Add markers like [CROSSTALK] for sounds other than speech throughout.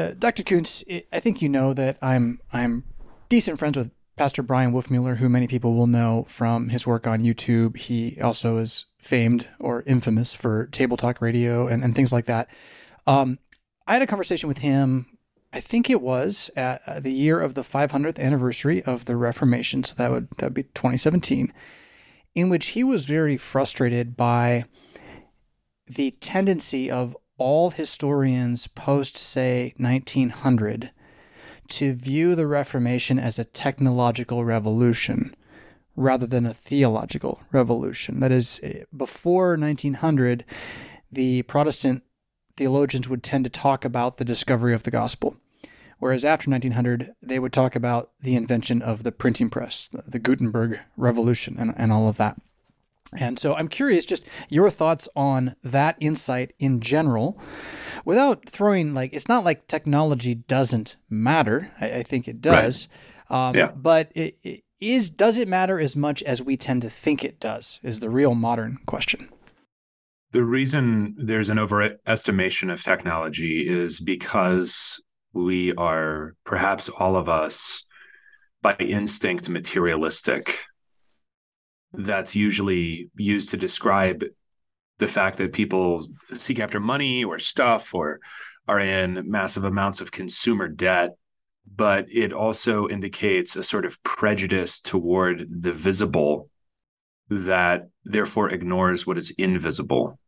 uh, Dr. Koontz, I think you know that I'm I'm decent friends with Pastor Bryan Wolfmueller, who many people will know from his work on YouTube. He also is famed or infamous for Table Talk Radio and, and things like that. Um, I had a conversation with him, I think it was at uh, the year of the 500th anniversary of the Reformation. So that would, that would be 2017, in which he was very frustrated by the tendency of all historians post, say, 1900 to view the Reformation as a technological revolution rather than a theological revolution. That is, eh, before 1900, the Protestant theologians would tend to talk about the discovery of the gospel. Whereas after 1900, they would talk about the invention of the printing press, the Gutenberg revolution, and, and all of that. And so I'm curious just your thoughts on that insight in general without throwing like it's not like technology doesn't matter. I, I think it does. Right. Um, yeah. But it, it is does it matter as much as we tend to think it does? Is the real modern question. The reason there's an overestimation of technology is because we are perhaps all of us by instinct materialistic that's usually used to describe the fact that people seek after money or stuff or are in massive amounts of consumer debt but it also indicates a sort of prejudice toward the visible that therefore ignores what is invisible.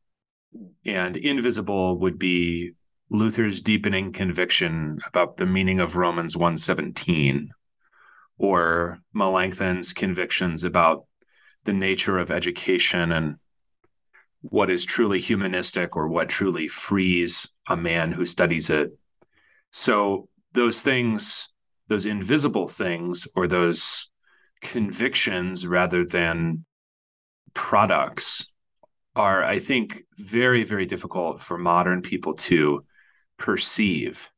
And invisible would be Luther's deepening conviction about the meaning of Romans 117 or Melanchthon's convictions about the nature of education and what is truly humanistic or what truly frees a man who studies it. So, those things, those invisible things, or those convictions rather than products, are, I think, very, very difficult for modern people to perceive.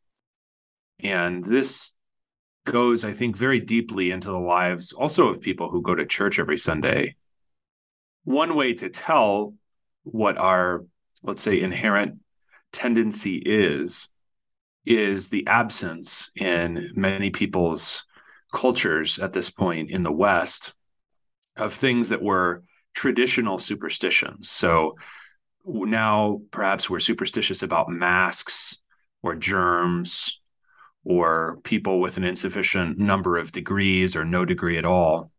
And this goes, I think, very deeply into the lives also of people who go to church every Sunday. One way to tell what our, let's say, inherent tendency is, is the absence in many people's cultures at this point in the West of things that were traditional superstitions. So now perhaps we're superstitious about masks or germs or people with an insufficient number of degrees or no degree at all,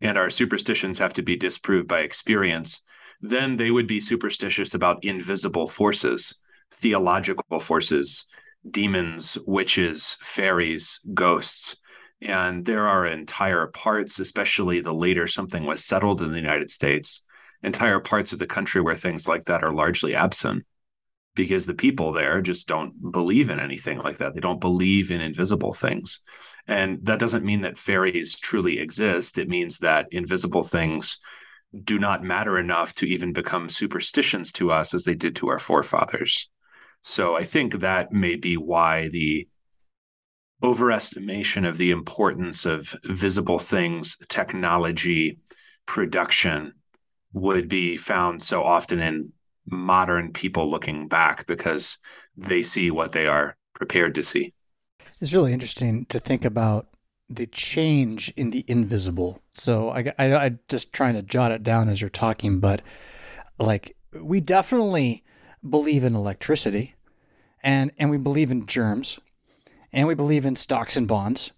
and our superstitions have to be disproved by experience, then they would be superstitious about invisible forces, theological forces, demons, witches, fairies, ghosts. And there are entire parts, especially the later something was settled in the United States, entire parts of the country where things like that are largely absent because the people there just don't believe in anything like that. They don't believe in invisible things. And that doesn't mean that fairies truly exist. It means that invisible things do not matter enough to even become superstitions to us as they did to our forefathers. So I think that may be why the overestimation of the importance of visible things, technology, production would be found so often in modern people looking back because they see what they are prepared to see. It's really interesting to think about the change in the invisible. So I, I, I'm just trying to jot it down as you're talking, but like we definitely believe in electricity, and and we believe in germs, and we believe in stocks and bonds.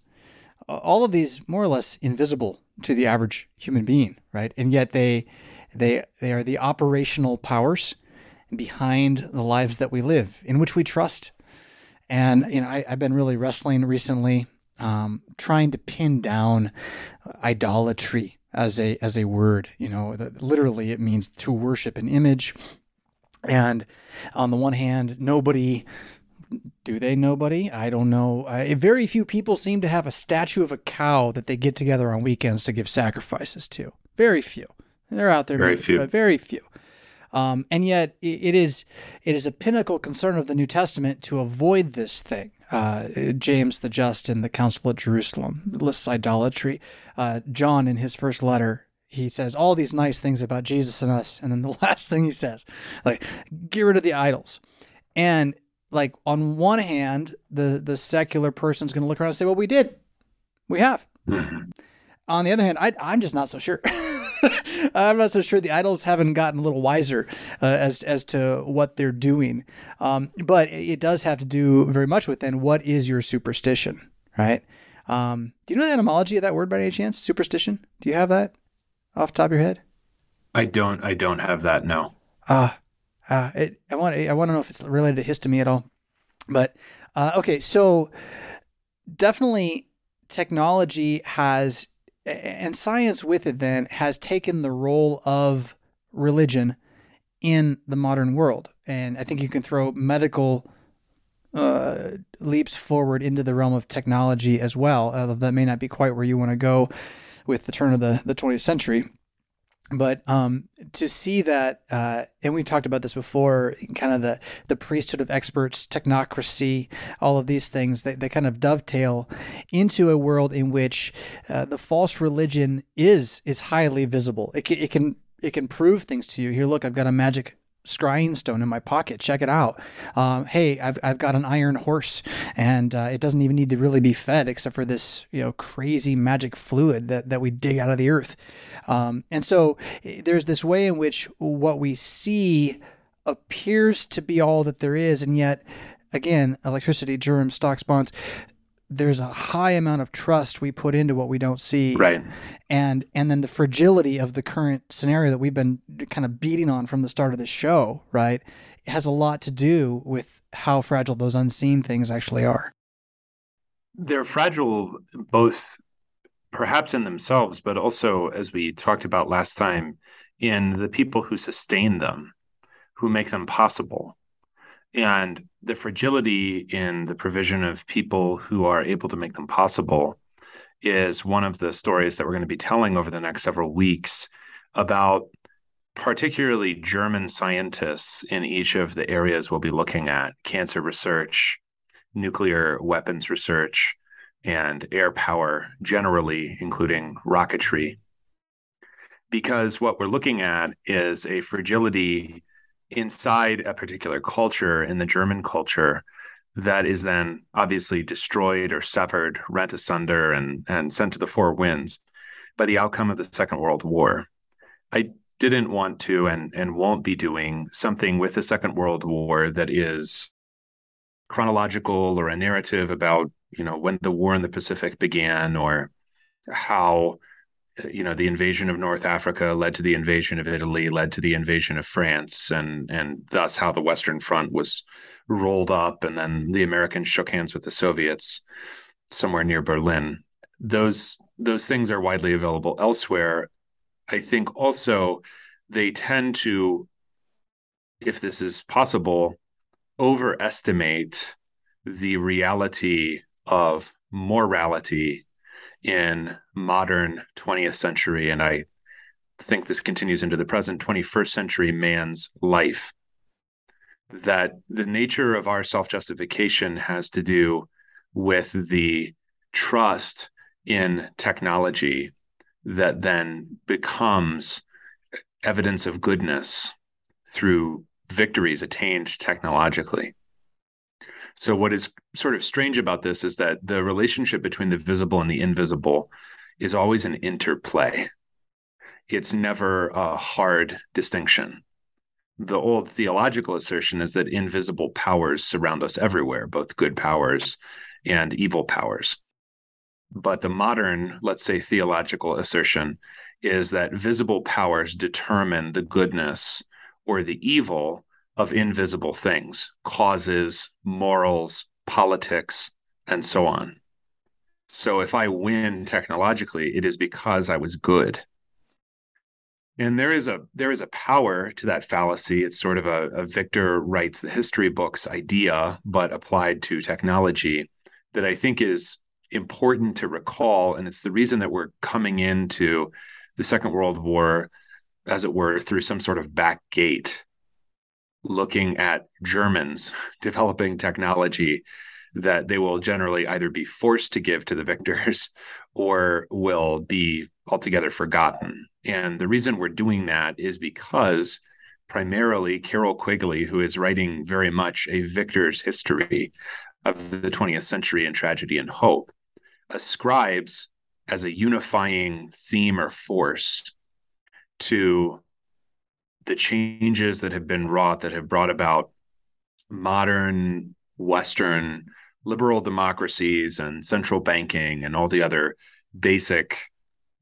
All of these more or less invisible to the average human being, right? And yet they they they are the operational powers behind the lives that we live, in which we trust. And you know, I, have been really wrestling recently, um, trying to pin down idolatry as a as a word. You know, literally it means to worship an image. And on the one hand, nobody do they nobody? I don't know. Uh, very few people seem to have a statue of a cow that they get together on weekends to give sacrifices to. Very few. They're out there, very few, but very few. Um, and yet, it is it is a pinnacle concern of the New Testament to avoid this thing. Uh, James the Just in the Council at Jerusalem lists idolatry. Uh, John, in his first letter, he says all these nice things about Jesus and us, and then the [LAUGHS] last thing he says, like, get rid of the idols. And like on one hand, the the secular person's going to look around and say, "Well, we did, we have." Mm-hmm. On the other hand, I, I'm just not so sure. [LAUGHS] I'm not so sure the idols haven't gotten a little wiser uh, as as to what they're doing. Um, but it does have to do very much with then what is your superstition, right? Um, do you know the etymology of that word by any chance? Superstition? Do you have that off top of your head? I don't. I don't have that. No. Ah, uh, uh, it, I want. I want to know if it's related to histamine at all. But uh, okay, so definitely technology has and science with it then has taken the role of religion in the modern world. And I think you can throw medical uh, leaps forward into the realm of technology as well. Although that may not be quite where you want to go with the turn of the, the 20th century. But um, to see that, uh, and we talked about this before, kind of the, the priesthood of experts, technocracy, all of these things, they, they kind of dovetail into a world in which uh, the false religion is is highly visible. It can, it can it can prove things to you. Here, look, I've got a magic scrying stone in my pocket. Check it out. Um, hey, I've, I've got an iron horse, and uh, it doesn't even need to really be fed except for this you know crazy magic fluid that, that we dig out of the earth. Um, and so eh, there's this way in which what we see appears to be all that there is, and yet again, electricity, germs, stocks, bonds, there's a high amount of trust we put into what we don't see. Right. And and then the fragility of the current scenario that we've been kind of beating on from the start of the show right it has a lot to do with how fragile those unseen things actually are. They're fragile both perhaps in themselves but also as we talked about last time in the people who sustain them who make them possible. And the fragility in the provision of people who are able to make them possible is one of the stories that we're going to be telling over the next several weeks about particularly German scientists in each of the areas we'll be looking at cancer research, nuclear weapons research, and air power generally, including rocketry. Because what we're looking at is a fragility inside a particular culture, in the German culture, that is then obviously destroyed or severed, rent asunder, and, and sent to the four winds by the outcome of the Second World War. I didn't want to and, and won't be doing something with the Second World War that is chronological or a narrative about you know when the war in the Pacific began or how you know the invasion of North Africa led to the invasion of Italy, led to the invasion of France, and and thus how the Western Front was rolled up, and then the Americans shook hands with the Soviets somewhere near Berlin. Those those things are widely available elsewhere. I think also they tend to, if this is possible, overestimate the reality of morality in modern 20th century, and I think this continues into the present 21st century man's life. That the nature of our self justification has to do with the trust in technology that then becomes evidence of goodness through victories attained technologically. So, what is sort of strange about this is that the relationship between the visible and the invisible is always an interplay. It's never a hard distinction. The old theological assertion is that invisible powers surround us everywhere, both good powers and evil powers. But the modern, let's say, theological assertion is that visible powers determine the goodness or the evil of invisible things, causes, morals, politics, and so on. So if I win technologically, it is because I was good. And there is a there is a power to that fallacy. It's sort of a, a Victor writes the history books idea, but applied to technology that I think is important to recall. And it's the reason that we're coming into the Second World War, as it were, through some sort of back gate looking at Germans [LAUGHS] developing technology that they will generally either be forced to give to the victors [LAUGHS] or will be altogether forgotten. And the reason we're doing that is because primarily Carroll Quigley, who is writing very much a victor's history of the 20th century in tragedy and hope, ascribes as a unifying theme or force to the changes that have been wrought that have brought about modern Western liberal democracies and central banking and all the other basic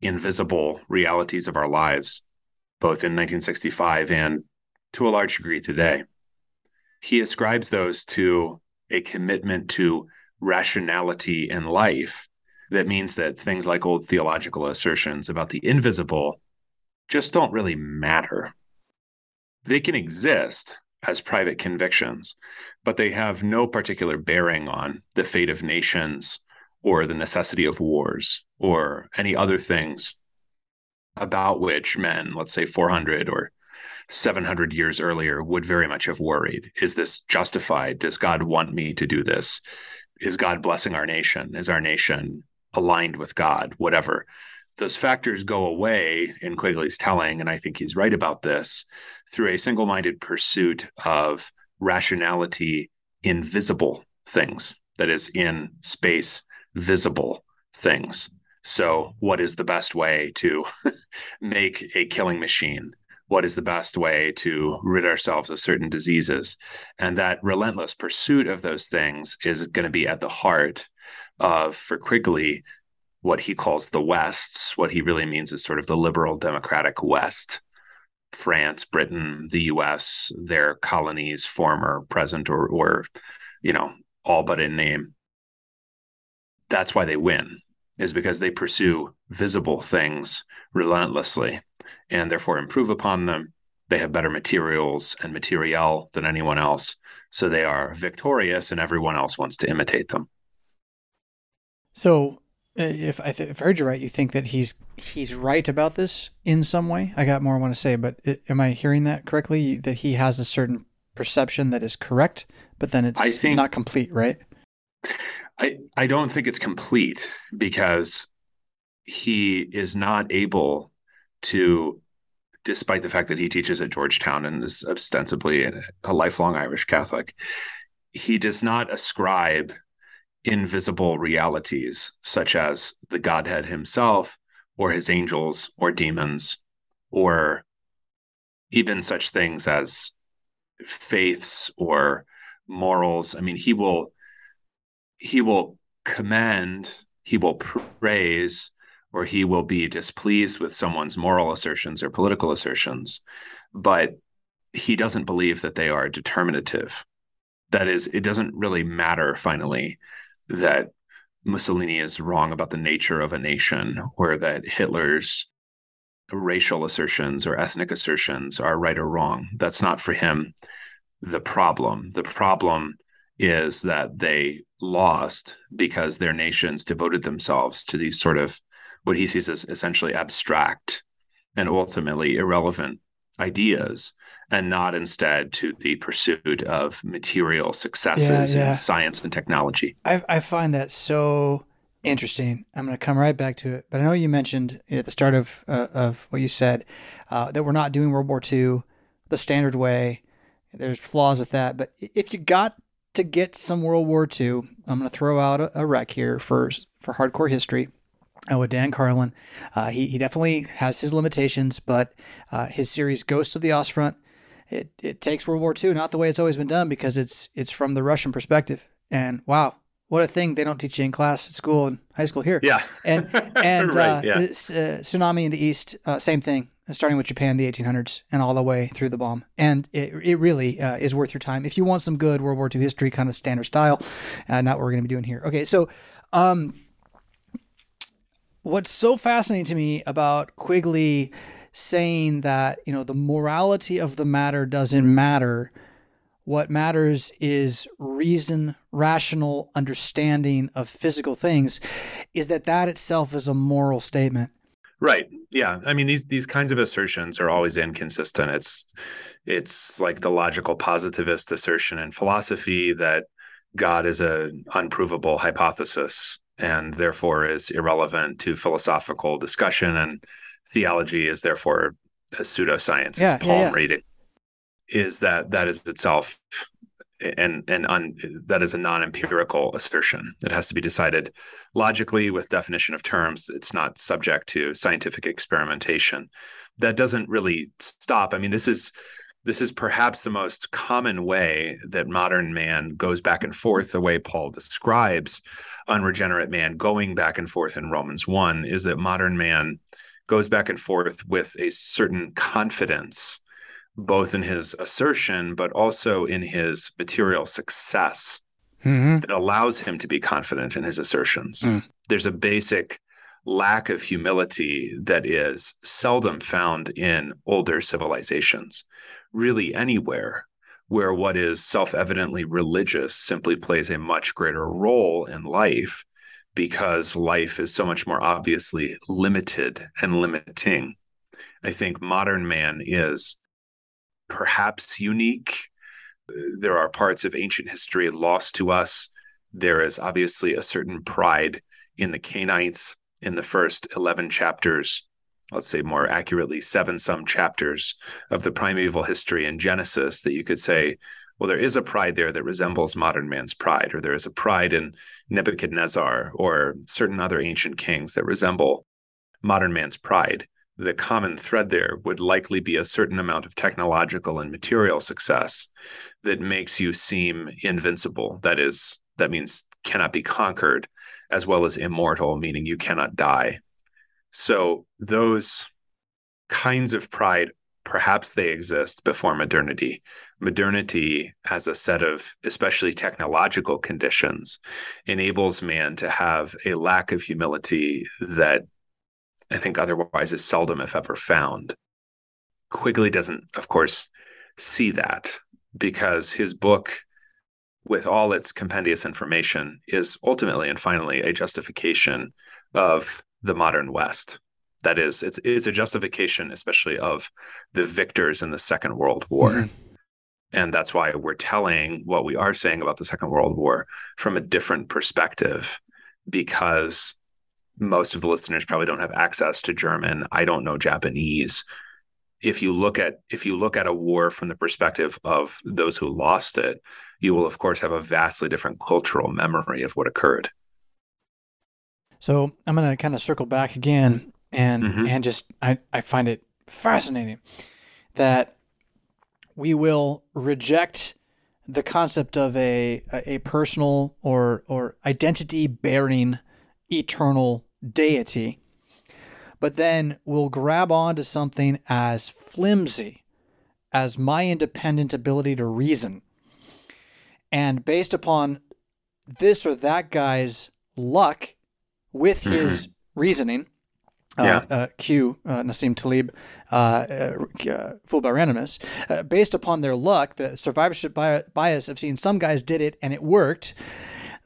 invisible realities of our lives, both in 1965 and to a large degree today. He ascribes those to a commitment to rationality in life that means that things like old theological assertions about the invisible just don't really matter. They can exist as private convictions, but they have no particular bearing on the fate of nations or the necessity of wars or any other things about which men, let's say 400 or 700 years earlier, would very much have worried. Is this justified? Does God want me to do this? Is God blessing our nation? Is our nation aligned with God? Whatever. Those factors go away in Quigley's telling, and I think he's right about this, through a single minded pursuit of rationality in visible things, that is, in space, visible things. So, what is the best way to [LAUGHS] make a killing machine? what is the best way to rid ourselves of certain diseases. And that relentless pursuit of those things is going to be at the heart of, for Quigley, what he calls the Wests. What he really means is sort of the liberal democratic West. France, Britain, the US, their colonies, former, present, or, or you know, all but in name. That's why they win, is because they pursue visible things relentlessly and therefore improve upon them. They have better materials and materiel than anyone else. So they are victorious, and everyone else wants to imitate them. So, Uh, if I, th- if I heard you right, you think that he's he's right about this in some way. I got more I want to say, but it, am I hearing that correctly? That he has a certain perception that is correct, but then it's think, not complete, right? I I don't think it's complete because he is not able to despite the fact that he teaches at Georgetown and is ostensibly a lifelong Irish Catholic, he does not ascribe invisible realities such as the Godhead himself or his angels or demons or even such things as faiths or morals. I mean, he will he will commend, he will praise or he will be displeased with someone's moral assertions or political assertions, but he doesn't believe that they are determinative. That is, it doesn't really matter finally that Mussolini is wrong about the nature of a nation or that Hitler's racial assertions or ethnic assertions are right or wrong. That's not for him the problem. The problem is that they lost because their nations devoted themselves to these sort of what he sees as essentially abstract and ultimately irrelevant ideas and not instead to the pursuit of material successes yeah, yeah. in science and technology. I, I find that so interesting. I'm going to come right back to it, but I know you mentioned at the start of uh, of what you said uh, that we're not doing World War II the standard way. There's flaws with that, but if you got to get some World War II, I'm going to throw out a, a rec here for for hardcore history uh, with Dan Carlin. Uh, he, he definitely has his limitations, but uh, his series Ghosts of the Ostfront, it, it takes World War II not the way it's always been done because it's it's from the Russian perspective. And wow, what a thing they don't teach you in class at school and high school here. Yeah. And [LAUGHS] and right, uh, yeah. Uh, tsunami in the East, uh, same thing. Starting with Japan, the 1800s, and all the way through the bomb, and it, it really is worth your time if you want some good World War II history, kind of standard style. not what we're going to be doing here. Okay, so um, what's so fascinating to me about Quigley saying that, you know, the morality of the matter doesn't matter. What matters is reason, rational understanding of physical things, is that that itself is a moral statement. Right. Yeah. I mean, these these kinds of assertions are always inconsistent. It's it's like the logical positivist assertion in philosophy that God is an unprovable hypothesis and therefore is irrelevant to philosophical discussion and theology is therefore a pseudoscience. Yeah, it's palm yeah, yeah. reading. is that that is itself and and un, that is a non-empirical assertion it has to be decided logically with definition of terms it's not subject to scientific experimentation that doesn't really stop i mean this is this is perhaps the most common way that modern man goes back and forth the way paul describes unregenerate man going back and forth in romans 1 is that modern man goes back and forth with a certain confidence both in his assertion, but also in his material success mm-hmm. that allows him to be confident in his assertions. Mm. There's a basic lack of humility that is seldom found in older civilizations, really anywhere where what is self evidently religious simply plays a much greater role in life because life is so much more obviously limited and limiting. I think modern man is perhaps unique. There are parts of ancient history lost to us. There is obviously a certain pride in the Cainites in the first 11 chapters, let's say more accurately, seven some chapters of the primeval history in Genesis that you could say, well, there is a pride there that resembles modern man's pride, or there is a pride in Nebuchadnezzar or certain other ancient kings that resemble modern man's pride the common thread there would likely be a certain amount of technological and material success that makes you seem invincible. That is, that means cannot be conquered, as well as immortal, meaning you cannot die. So, those kinds of pride, perhaps they exist before modernity. Modernity, as a set of especially technological conditions, enables man to have a lack of humility that I think otherwise is seldom, if ever, found. Quigley doesn't, of course, see that because his book, with all its compendious information, is ultimately and finally a justification of the modern West. That is, it's, it's a justification, especially of the victors in the Second World War. Mm-hmm. And that's why we're telling what we are saying about the Second World War from a different perspective, because most of the listeners probably don't have access to German. I don't know Japanese. If you look at if you look at a war from the perspective of those who lost it, you will of course have a vastly different cultural memory of what occurred. So I'm going to kind of circle back again and mm-hmm. and just I, I find it fascinating that we will reject the concept of a a personal or or identity bearing eternal deity, but then we'll grab onto something as flimsy as my independent ability to reason. And based upon this or that guy's luck with mm-hmm. his reasoning, yeah. uh, Q, uh, Nassim Taleb, uh, uh, uh Fooled by Randomness, uh, based upon their luck, the survivorship bias of seeing some guys did it and it worked,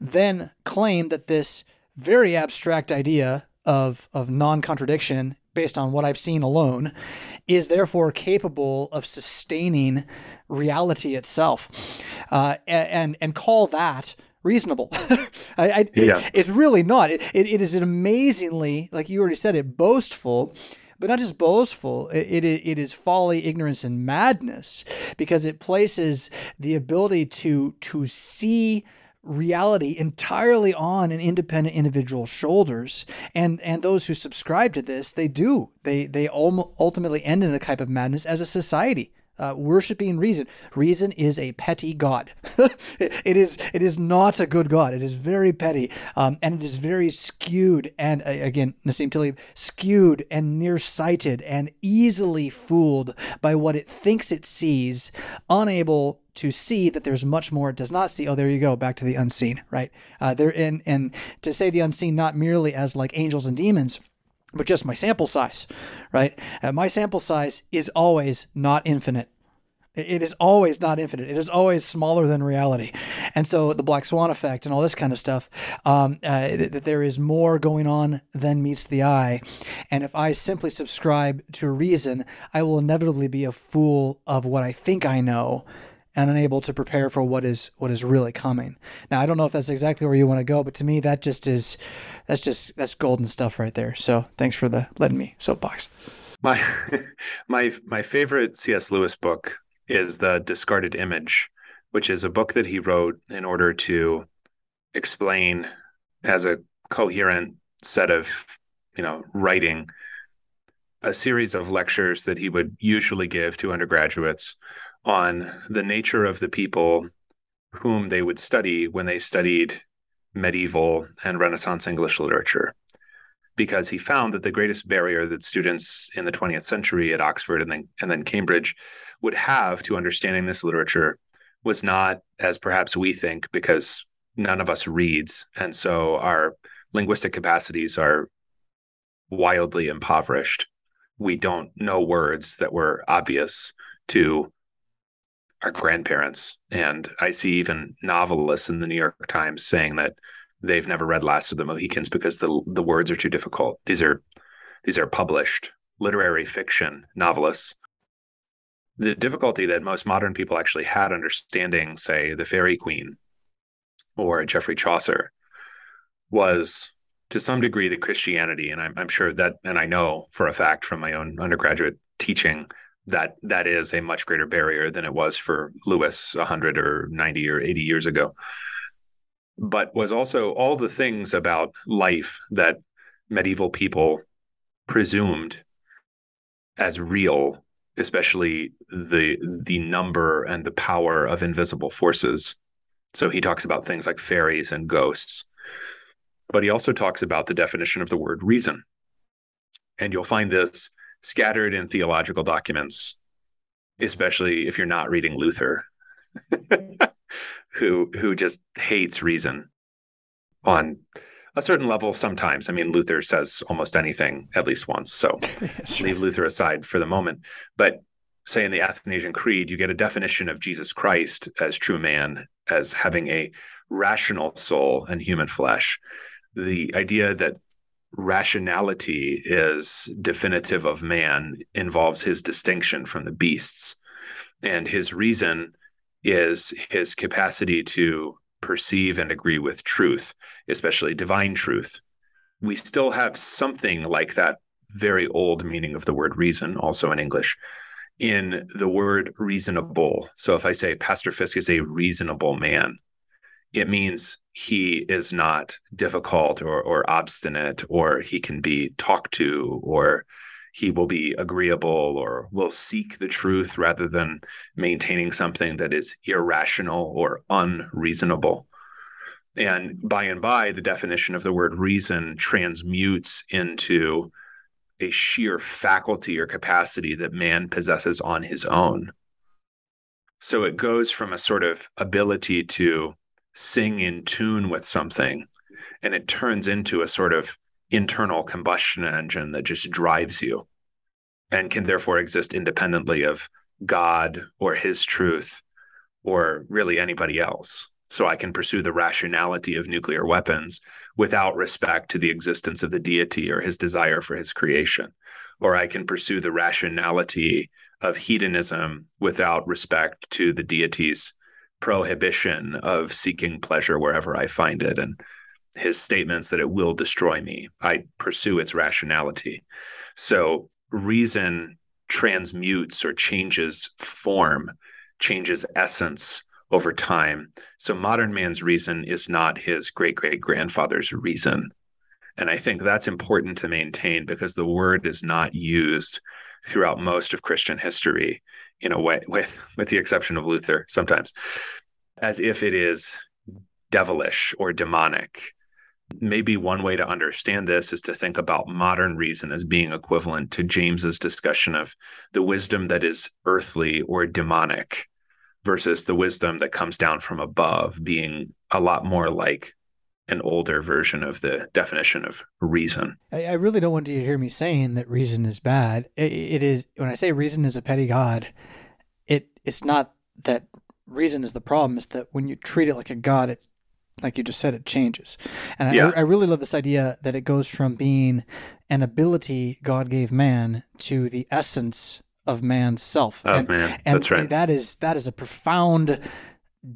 then claim that this very abstract idea of of non-contradiction based on what I've seen alone is therefore capable of sustaining reality itself, uh, and and call that reasonable. [LAUGHS] I, I, yeah. it, it's really not. It, it, it is an amazingly, like you already said, it boastful but not just boastful. It, it, it is folly, ignorance, and madness because it places the ability to to see reality entirely on an independent individual's shoulders and and those who subscribe to this they do they they ultimately end in a type of madness as a society uh, worshiping reason. Reason is a petty god. [LAUGHS] it is it is not a good god. It is very petty, um, and it is very skewed. And uh, again, Nassim Taleb, skewed and nearsighted and easily fooled by what it thinks it sees, unable to see that there's much more it does not see. Oh, there you go, back to the unseen, right? Uh, there and and to say the unseen not merely as like angels and demons, but just my sample size, right? Uh, my sample size is always not infinite. It is always not infinite. It is always smaller than reality. And so the black swan effect and all this kind of stuff, um, uh, that there is more going on than meets the eye. And if I simply subscribe to reason, I will inevitably be a fool of what I think I know and unable to prepare for what is what is really coming. Now, I don't know if that's exactly where you want to go, but to me, that just is that's just that's golden stuff right there. So, thanks for the letting me soapbox. My [LAUGHS] my my favorite C.S. Lewis book is The Discarded Image, which is a book that he wrote in order to explain as a coherent set of, you know, writing a series of lectures that he would usually give to undergraduates on the nature of the people whom they would study when they studied medieval and Renaissance English literature. Because he found that the greatest barrier that students in the 20th century at Oxford and then, and then Cambridge would have to understanding this literature was not as perhaps we think, because none of us reads. And so our linguistic capacities are wildly impoverished. We don't know words that were obvious to our grandparents. And I see even novelists in the New York Times saying that they've never read Last of the Mohicans because the the words are too difficult. These are these are published literary fiction novelists. The difficulty that most modern people actually had understanding, say, the Faerie Queene or Geoffrey Chaucer was to some degree the Christianity. And I'm, I'm sure that, and I know for a fact from my own undergraduate teaching that that is a much greater barrier than it was for Lewis 100 or 90 or 80 years ago. But was also all the things about life that medieval people presumed as real, especially the the number and the power of invisible forces. So he talks about things like fairies and ghosts. But he also talks about the definition of the word reason. And you'll find this scattered in theological documents, especially if you're not reading Luther, [LAUGHS] who who just hates reason on a certain level sometimes. I mean, Luther says almost anything at least once. So [LAUGHS] leave Luther aside for the moment. But say in the Athanasian Creed, you get a definition of Jesus Christ as true man, as having a rational soul and human flesh. The idea that rationality is definitive of man involves his distinction from the beasts. And his reason is his capacity to perceive and agree with truth, especially divine truth. We still have something like that very old meaning of the word reason, also in English, in the word reasonable. So if I say Pastor Fisk is a reasonable man, it means he is not difficult or, or obstinate, or he can be talked to, or he will be agreeable or will seek the truth rather than maintaining something that is irrational or unreasonable. And by and by, the definition of the word reason transmutes into a sheer faculty or capacity that man possesses on his own. So it goes from a sort of ability to sing in tune with something and it turns into a sort of internal combustion engine that just drives you and can therefore exist independently of God or his truth or really anybody else. So I can pursue the rationality of nuclear weapons without respect to the existence of the deity or his desire for his creation. Or I can pursue the rationality of hedonism without respect to the deity's prohibition of seeking pleasure wherever I find it and his statements that it will destroy me. I pursue its rationality. So reason transmutes or changes form, changes essence over time. So modern man's reason is not his great great grandfather's reason. And I think that's important to maintain because the word is not used throughout most of Christian history in a way, with with the exception of Luther sometimes, as if it is devilish or demonic. Maybe one way to understand this is to think about modern reason as being equivalent to James's discussion of the wisdom that is earthly or demonic versus the wisdom that comes down from above being a lot more like an older version of the definition of reason. I, really don't want you to hear me saying that reason is bad. It is when I say reason is a petty god, it it's not that reason is the problem. It's that when you treat it like a god, it like you just said, it changes. And yeah. I, I really love this idea that it goes from being an ability God gave man to the essence of man's self. Of and, man, and that's right. That is that is a profound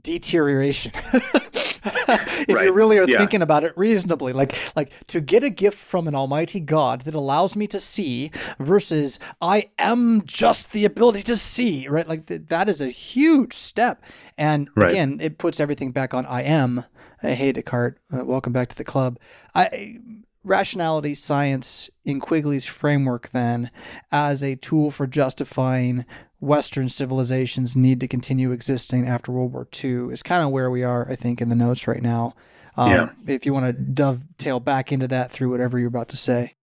deterioration [LAUGHS] [LAUGHS] if right. you really are yeah. thinking about it reasonably, like like to get a gift from an almighty God that allows me to see versus I am just the ability to see, right? Like th- that is a huge step. And right. again, it puts everything back on I am. Hey Descartes, uh, welcome back to the club. I rationality science in Quigley's framework then as a tool for justifying Western civilization's need to continue existing after World War II is kind of where we are, I think, in the notes right now. Um, yeah. If you want to dovetail back into that through whatever you're about to say.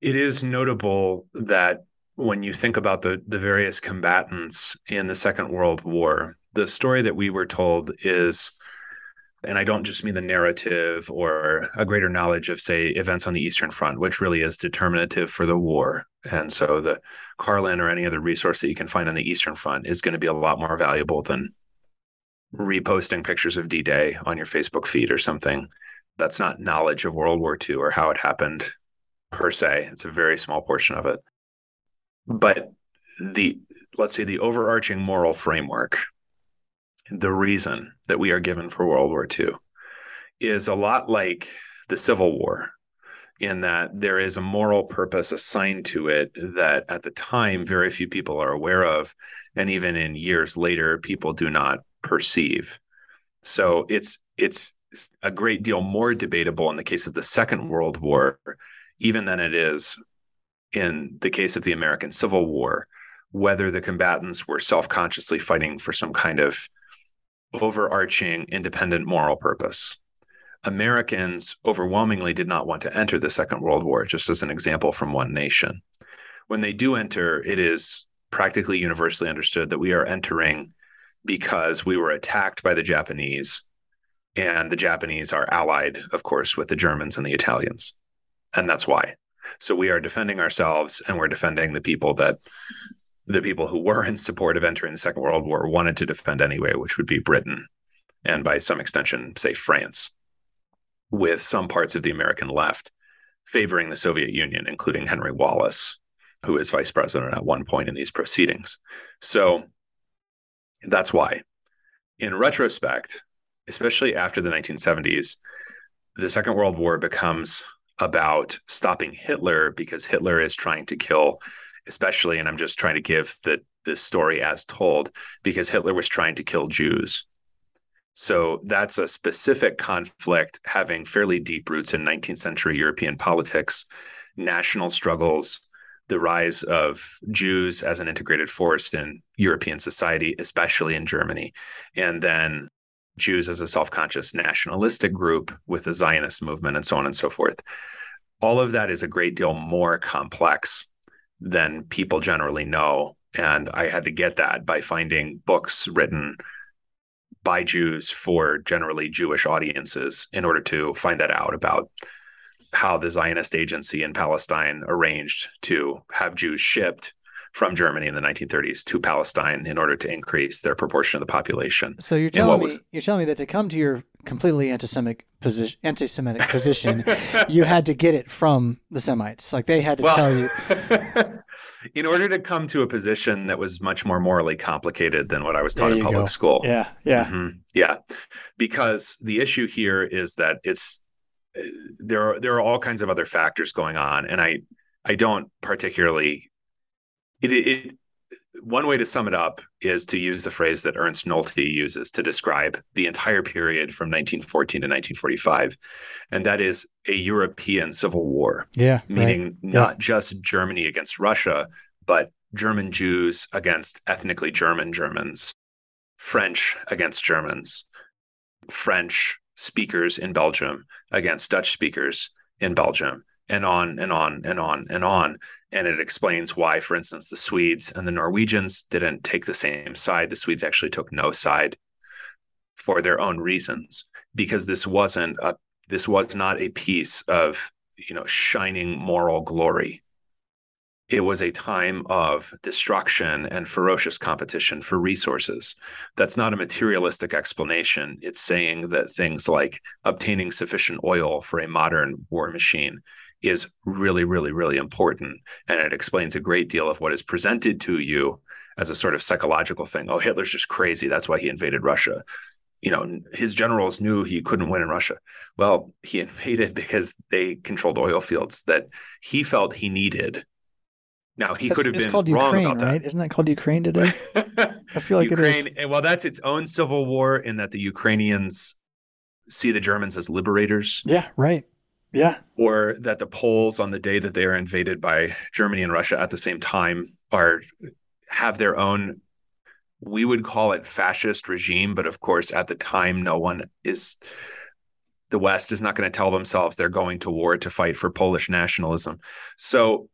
It is notable that when you think about the, the various combatants in the Second World War, the story that we were told is and I don't just mean the narrative or a greater knowledge of, say, events on the Eastern Front, which really is determinative for the war. And so the Carlin or any other resource that you can find on the Eastern Front is going to be a lot more valuable than reposting pictures of D Day on your Facebook feed or something. That's not knowledge of World War II or how it happened per se. It's a very small portion of it. But the, let's say, the overarching moral framework the reason that we are given for World War II is a lot like the Civil War, in that there is a moral purpose assigned to it that at the time very few people are aware of. And even in years later, people do not perceive. So it's it's a great deal more debatable in the case of the Second World War, even than it is in the case of the American Civil War, whether the combatants were self consciously fighting for some kind of overarching independent moral purpose. Americans overwhelmingly did not want to enter the Second World War, just as an example from one nation. When they do enter, it is practically universally understood that we are entering because we were attacked by the Japanese, and the Japanese are allied, of course, with the Germans and the Italians. And that's why. So we are defending ourselves and we're defending the people that the people who were in support of entering the Second World War wanted to defend anyway, which would be Britain and by some extension, say France, with some parts of the American left favoring the Soviet Union, including Henry Wallace, who is vice president at one point in these proceedings. So that's why. In retrospect, especially after the 1970s, the Second World War becomes about stopping Hitler because Hitler is trying to kill especially, and I'm just trying to give the this story as told because Hitler was trying to kill Jews. So that's a specific conflict having fairly deep roots in 19th century European politics, national struggles, the rise of Jews as an integrated force in European society, especially in Germany, and then Jews as a self conscious nationalistic group with the Zionist movement and so on and so forth. All of that is a great deal more complex than people generally know. And I had to get that by finding books written by Jews for generally Jewish audiences in order to find that out about how the Zionist agency in Palestine arranged to have Jews shipped from Germany in the 1930s to Palestine in order to increase their proportion of the population. So you're telling me was, you're telling me that to come to your completely anti-Semitic position, anti-Semitic position, you had to get it from the Semites. Like they had to well, tell you. [LAUGHS] in order to come to a position that was much more morally complicated than what I was taught in public go. school. Yeah, yeah, mm-hmm, yeah. Because the issue here is that it's there are there are all kinds of other factors going on, and I I don't particularly it, it one way to sum it up is to use the phrase that Ernst Nolte uses to describe the entire period from 1914 to 1945, and that is a European civil war. Yeah, meaning right. not yeah. just Germany against Russia, but German Jews against ethnically German Germans, French against Germans, French speakers in Belgium against Dutch speakers in Belgium, and on and on and on and on. And it explains why, for instance, the Swedes and the Norwegians didn't take the same side. The Swedes actually took no side for their own reasons, because this wasn't a this was not a piece of you know shining moral glory it was a time of destruction and ferocious competition for resources. That's not a materialistic explanation. It's saying that things like obtaining sufficient oil for a modern war machine is really, really, really important. And it explains a great deal of what is presented to you as a sort of psychological thing. Oh, Hitler's just crazy. That's why he invaded Russia. you know, his generals knew he couldn't win in Russia. Well, he [LAUGHS] invaded because they controlled oil fields that he felt he needed. Now he That's- could have it's been called wrong Ukraine, about right? Isn't that called Ukraine today? [LAUGHS] I feel like Ukraine, it is. Eh, well, that's its own civil war in that the Ukrainians see the Germans as liberators, Yeah, right. Yeah. or that the Poles on the day that they are invaded by Germany and Russia at the same time are have their own we would call it fascist regime, but of course at the time no one is the West is not going to tell themselves they're going to war to fight for Polish nationalism. So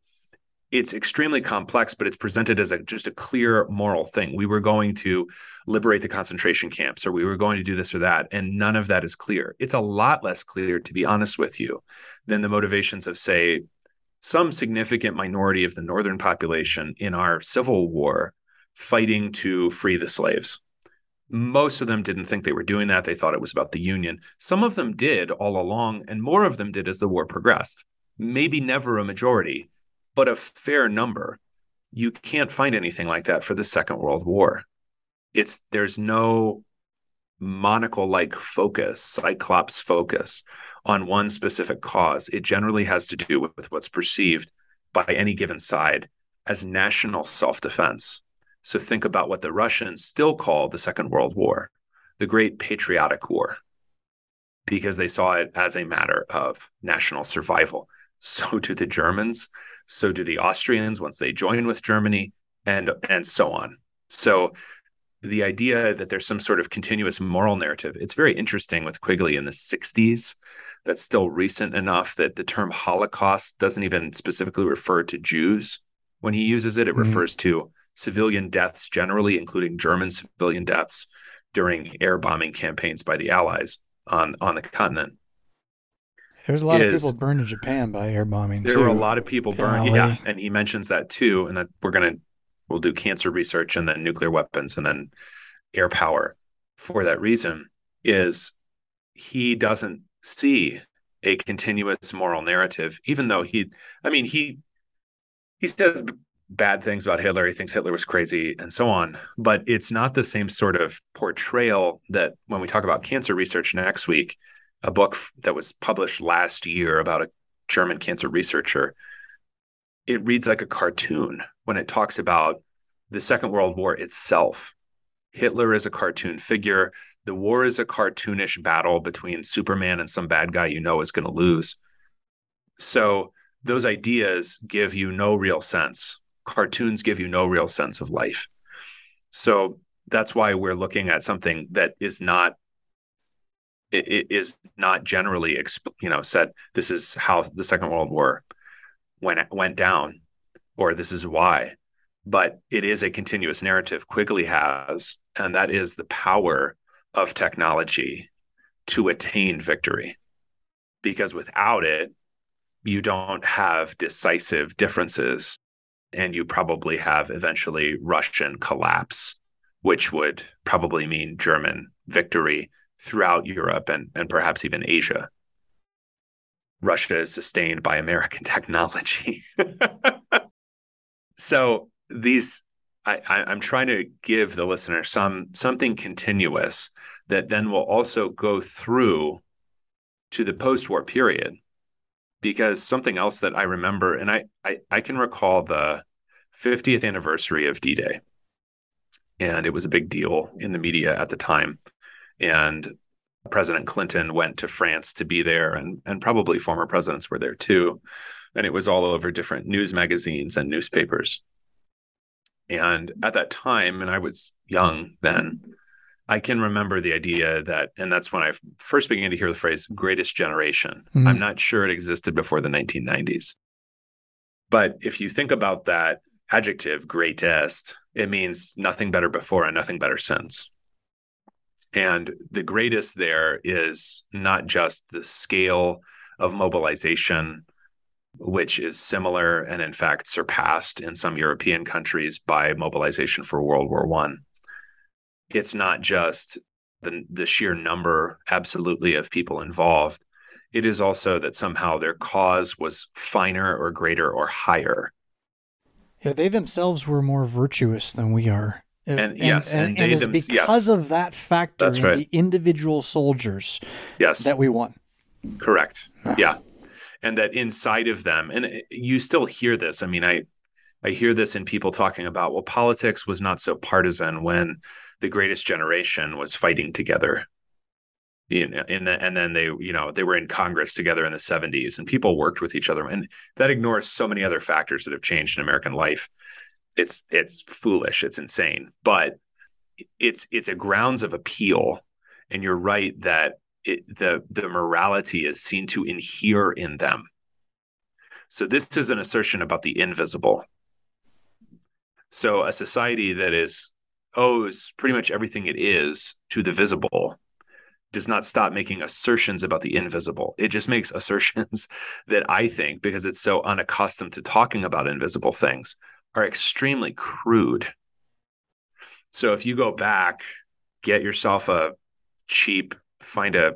it's extremely complex, but it's presented as a just a clear moral thing. We were going to liberate the concentration camps, or we were going to do this or that, and none of that is clear. It's a lot less clear, to be honest with you, than the motivations of, say, some significant minority of the northern population in our civil war fighting to free the slaves. Most of them didn't think they were doing that. They thought it was about the Union. Some of them did all along, and more of them did as the war progressed. Maybe never a majority, but a fair number. You can't find anything like that for the Second World War. It's there's no monocle like focus, cyclops focus on one specific cause. It generally has to do with, what's perceived by any given side as national self defense. So think about what the Russians still call the Second World War, the Great Patriotic War, because they saw it as a matter of national survival. [LAUGHS] So do the Germans, so do the Austrians once they join with Germany, and and so on. So the idea that there's some sort of continuous moral narrative, it's very interesting with Quigley in the 60s. That's still recent enough that the term Holocaust doesn't even specifically refer to Jews. When he uses it, it Mhm. refers to civilian deaths generally, including German civilian deaths during air bombing campaigns by the Allies on, on the continent. There's a lot of people burned in Japan by air bombing. There too. were a lot of people burned. Yeah. And he mentions that too. And that we're going to, we'll do cancer research and then nuclear weapons and then air power for that reason is he doesn't see a continuous moral narrative, even though he, I mean, he, he says bad things about Hitler. He thinks Hitler was crazy and so on, but it's not the same sort of portrayal that when we talk about cancer research next week, a book that was published last year about a German cancer researcher, it reads like a cartoon when it talks about the Second World War itself. Hitler is a cartoon figure. The war is a cartoonish battle between Superman and some bad guy you know is going to lose. So those ideas give you no real sense. Cartoons give you no real sense of life. So that's why we're looking at something that is not it, is not generally you know said this is how the second world war went went down or this is why. But it is a continuous narrative quigley has and that is the power of technology to attain victory. Because without it you don't have decisive differences and you probably have eventually russian collapse which would probably mean german victory throughout Europe and, and perhaps even Asia. Russia is sustained by American [LAUGHS] technology. [LAUGHS] so these I, I, am trying to give the listener some something continuous that then will also go through to the post-war period. Because something else that I remember, and I, I, I can recall the 50th anniversary of D-Day. And it was a big deal in the media at the time and President Clinton went to France to be there, and and probably former presidents were there too, and it was all over different news magazines and newspapers. And at that time, and I was young then, I can remember the idea that, and that's when I first began to hear the phrase "greatest generation." Mhm. I'm not sure it existed before the 1990s, but if you think about that adjective "greatest," it means nothing better before and nothing better since. And the greatest there is not just the scale of mobilization, which is similar and in fact surpassed in some European countries by mobilization for World War One. It's not just the, the sheer number, absolutely, of people involved. It is also that somehow their cause was finer or greater or higher. Yeah, they themselves were more virtuous than we are. And, and yes, and, and, and it's because yes. of that factor That's right. the individual soldiers yes. that we won. Correct. Ah. yeah. And that inside of them, and eh, you still hear this. I mean, I I hear this in people talking about, well, politics was not so partisan when the greatest generation was fighting together. You know, and, and then they, you know, they were in Congress together in the 70s and people worked with each other. And that ignores so many other factors that have changed in American life. It's it's foolish, it's insane. But it's it's a grounds of appeal. And you're right that it, the the morality is seen to inhere in them. So this is an assertion about the invisible so a society that is owes pretty much everything it is to the visible does not stop making assertions about the invisible. It just makes [LAUGHS] assertions that I think, because it's so unaccustomed to talking about invisible things, are extremely crude. So if you go back, get yourself a cheap, find a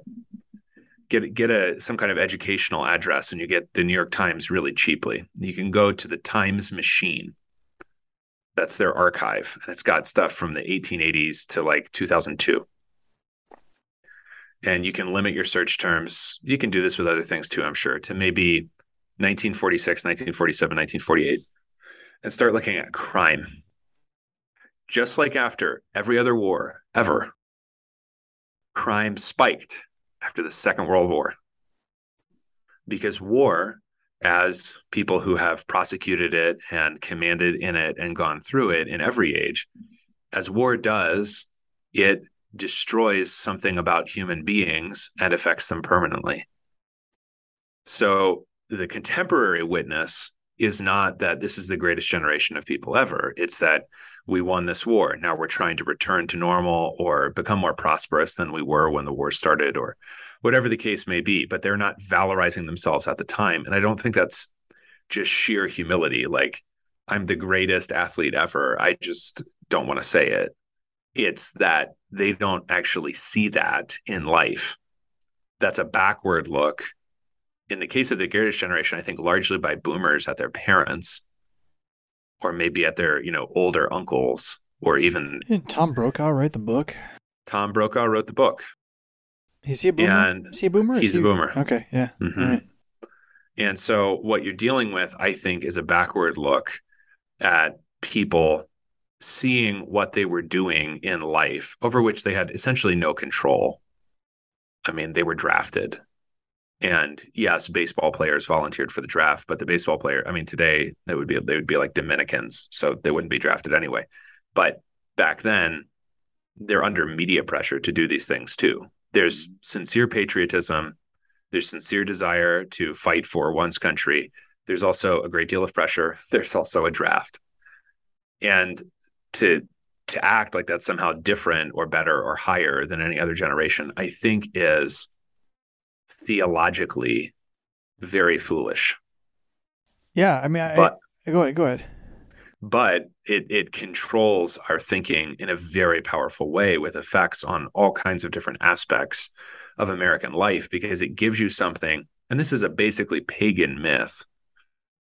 get get a some kind of educational address and you get the New York Times really cheaply. You can go to the Times machine that's their archive and it's got stuff from the 1880s to like 2002 and you can limit your search terms you can do this with other things too i'm sure to maybe 1946 1947 1948 and start looking at crime just like after every other war ever crime spiked after the second world war because war as people who have prosecuted it and commanded in it and gone through it in every age, as war does, it destroys something about human beings and affects them permanently. So the contemporary witness is not that this is the greatest generation of people ever. It's that we won this war. Now we're trying to return to normal or become more prosperous than we were when the war started or whatever the case may be, but they're not valorizing themselves at the time. And I don't think that's just sheer humility. Like, I'm the greatest athlete ever. I just don't want to say it. It's that they don't actually see that in life. That's a backward look. In the case of the greatest generation, I think largely by boomers at their parents, or maybe at their, you know, older uncles, or even Didn't Tom Brokaw write the book? Tom Brokaw wrote the book. Is he a boomer? And is he a boomer? He's he... a boomer. Okay, yeah. Mm-hmm. Right. And so what you're dealing with, I think, is a backward look at people seeing what they were doing in life over which they had essentially no control. I mean, they were drafted. And yes, baseball players volunteered for the draft, but the baseball player, I mean, today they would be they would be like Dominicans, so they wouldn't be drafted anyway. But back then, they're under media pressure to do these things too there's mm-hmm. sincere patriotism, there's sincere desire to fight for one's country. There's also a great deal of pressure. [LAUGHS] There's also a draft. And to to act like that's somehow different or better or higher than any other generation, I think is theologically very foolish. Yeah, I mean, I, but, I, go ahead, go ahead. But it it controls our thinking in a very powerful way with effects on all kinds of different aspects of American life because it gives you something and this is a basically pagan myth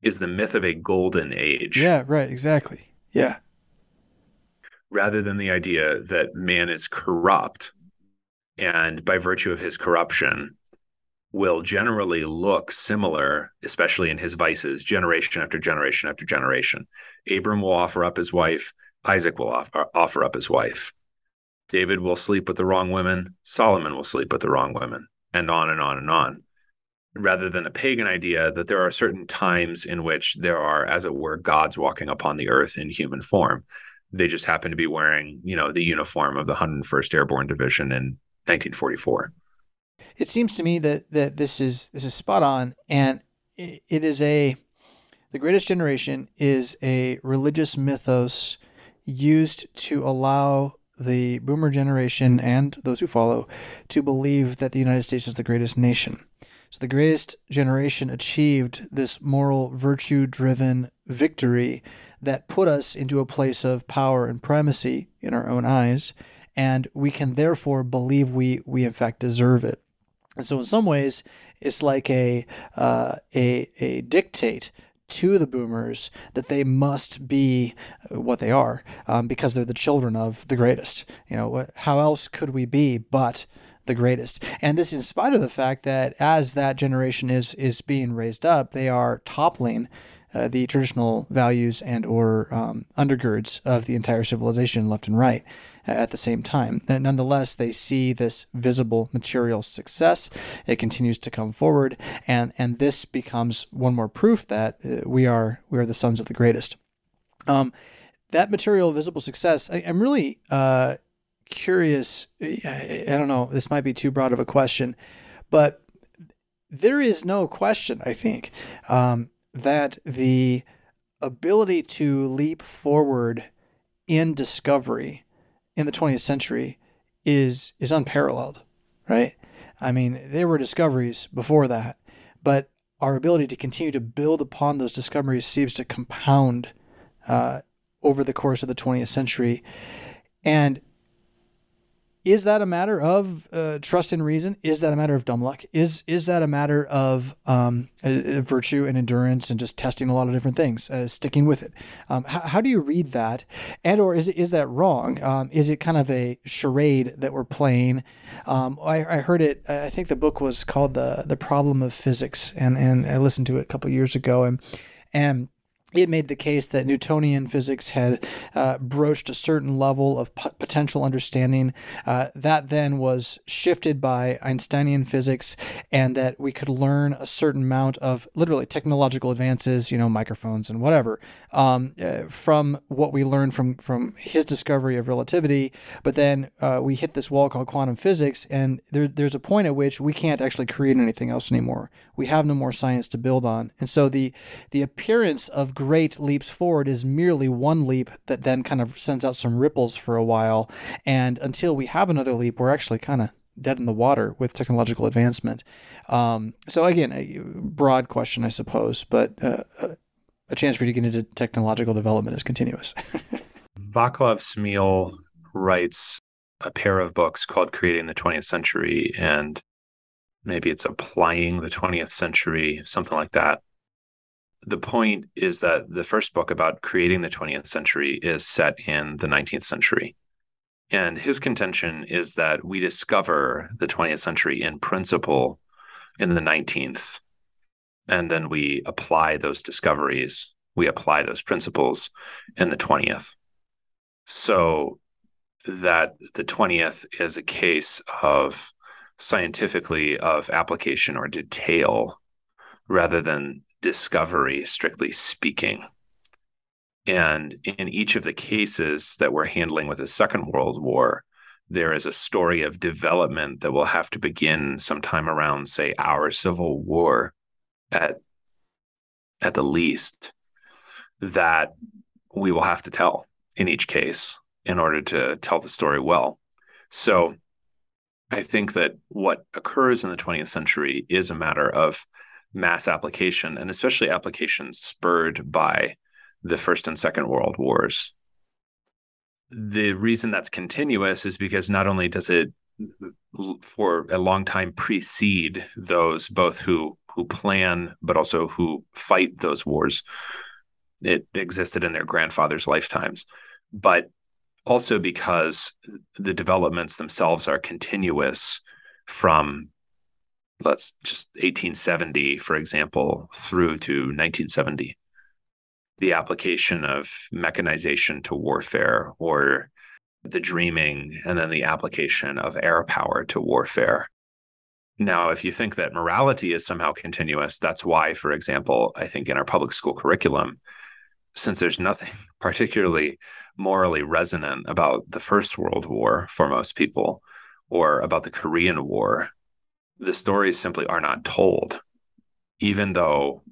is the myth of a golden age. Yeah, right, exactly. Yeah. Rather than the idea that man is corrupt and by virtue of his corruption will generally look similar, especially in his vices, generation after generation after generation. Abram will offer up his wife, Isaac will offer, uh, offer up his wife. David will sleep with the wrong women, Solomon will sleep with the wrong women, and on and on and on. Rather than a pagan idea that there are certain times in which there are, as it were, gods walking upon the earth in human form. They just happen to be wearing, you know, the uniform of the 101st Airborne Division in 1944 it seems to me that that this is this is spot on, and it, it is a the greatest generation is a religious mythos used to allow the boomer generation and those who follow to believe that the United States is the greatest nation. So the greatest generation achieved this moral virtue driven victory that put us into a place of power and primacy in our own eyes and we can therefore believe we we in fact deserve it. And so, in some ways, it's like a uh, a a dictate to the boomers that they must be what they are um, because they're the children of the greatest. You know, how else could we be but the greatest? And this, in spite of the fact that as that generation is is being raised up, they are toppling. Uh, the traditional values and or um, undergirds of the entire civilization left and right at the same time. And nonetheless, they see this visible material success. It continues to come forward, and and this becomes one more proof that uh, we are we are the sons of the greatest. Um, that material visible success, I, am really uh, curious. I, I don't know. This might be too broad of a question, but there is no question. I think um, that the ability to leap forward in discovery in the 20th century is is unparalleled, right? I mean, there were discoveries before that, but our ability to continue to build upon those discoveries seems to compound uh, over the course of the 20th century. And is that a matter of uh, trust and reason? Is that a matter of dumb luck? Is is that a matter of um, a, a virtue and endurance and just testing a lot of different things, uh, sticking with it? Um, how, how, do you read that? And or is it, is that wrong? Um, is it kind of a charade that we're playing? Um, I, I, heard it. I think the book was called the the Problem of Physics, and and I listened to it a couple years ago, and and it made the case that Newtonian physics had uh, broached a certain level of p- potential understanding. Uh, that then was shifted by Einsteinian physics, and that we could learn a certain amount of literally technological advances, you know, microphones and whatever, um, uh, from what we learned from from his discovery of relativity. But then uh, we hit this wall called quantum physics, and there, there's a point at which we can't actually create anything else anymore. We have no more science to build on, and so the the appearance of great leaps forward is merely one leap that then kind of sends out some ripples for a while. And until we have another leap, we're actually kind of dead in the water with technological advancement. Um, so again, a broad question, I suppose, but uh, a chance for you to get into technological development is continuous. [LAUGHS] Vaclav Smil writes a pair of books called Creating the 20th Century and maybe it's Applying the 20th Century, something like that the point is that the first book about creating the 20th century is set in the 19th century. And his contention is that we discover the 20th century in principle in the 19th. And then we apply those discoveries, we apply those principles in the 20th. So that the 20th is a case of scientifically of application or detail rather than discovery, strictly speaking. And in each of the cases that we're handling with the Second World War, there is a story of development that will have to begin sometime around, say, our Civil War at, at the least, that we will have to tell in each case in order to tell the story well. So I think that what occurs in the 20th century is a matter of mass application, and especially applications spurred by the First and Second World Wars. The reason that's continuous is because not only does it for a long time precede those both who who plan but also who fight those wars it existed in their grandfathers lifetimes but also because the developments themselves are continuous from let's just 1870, for example, through to 1970. The application of mechanization to warfare or the dreaming and then the application of air power to warfare. Now, if you think that morality is somehow continuous, that's why, for example, I think in our public school curriculum, since there's nothing [LAUGHS] particularly morally resonant about the First World War for most people or about the Korean War, the stories simply are not told, even though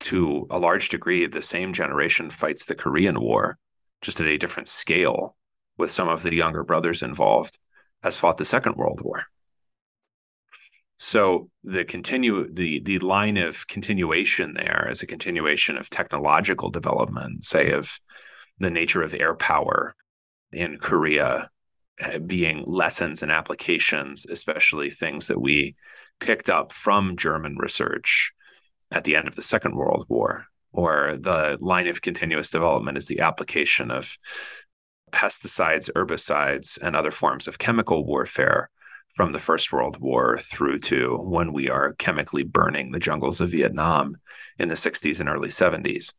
to a large degree the same generation fights the Korean War, just at a different scale, with some of the younger brothers involved, has fought the Second World War. So the continue the the line of continuation there is a continuation of technological development, say of the nature of air power in Korea being lessons and applications, especially things that we picked up from German research at the end of the Second World War. or the line of continuous development is the application of pesticides, herbicides, and other forms of chemical warfare from the First World War through to when we are chemically burning the jungles of Vietnam in the 60s and early 70s.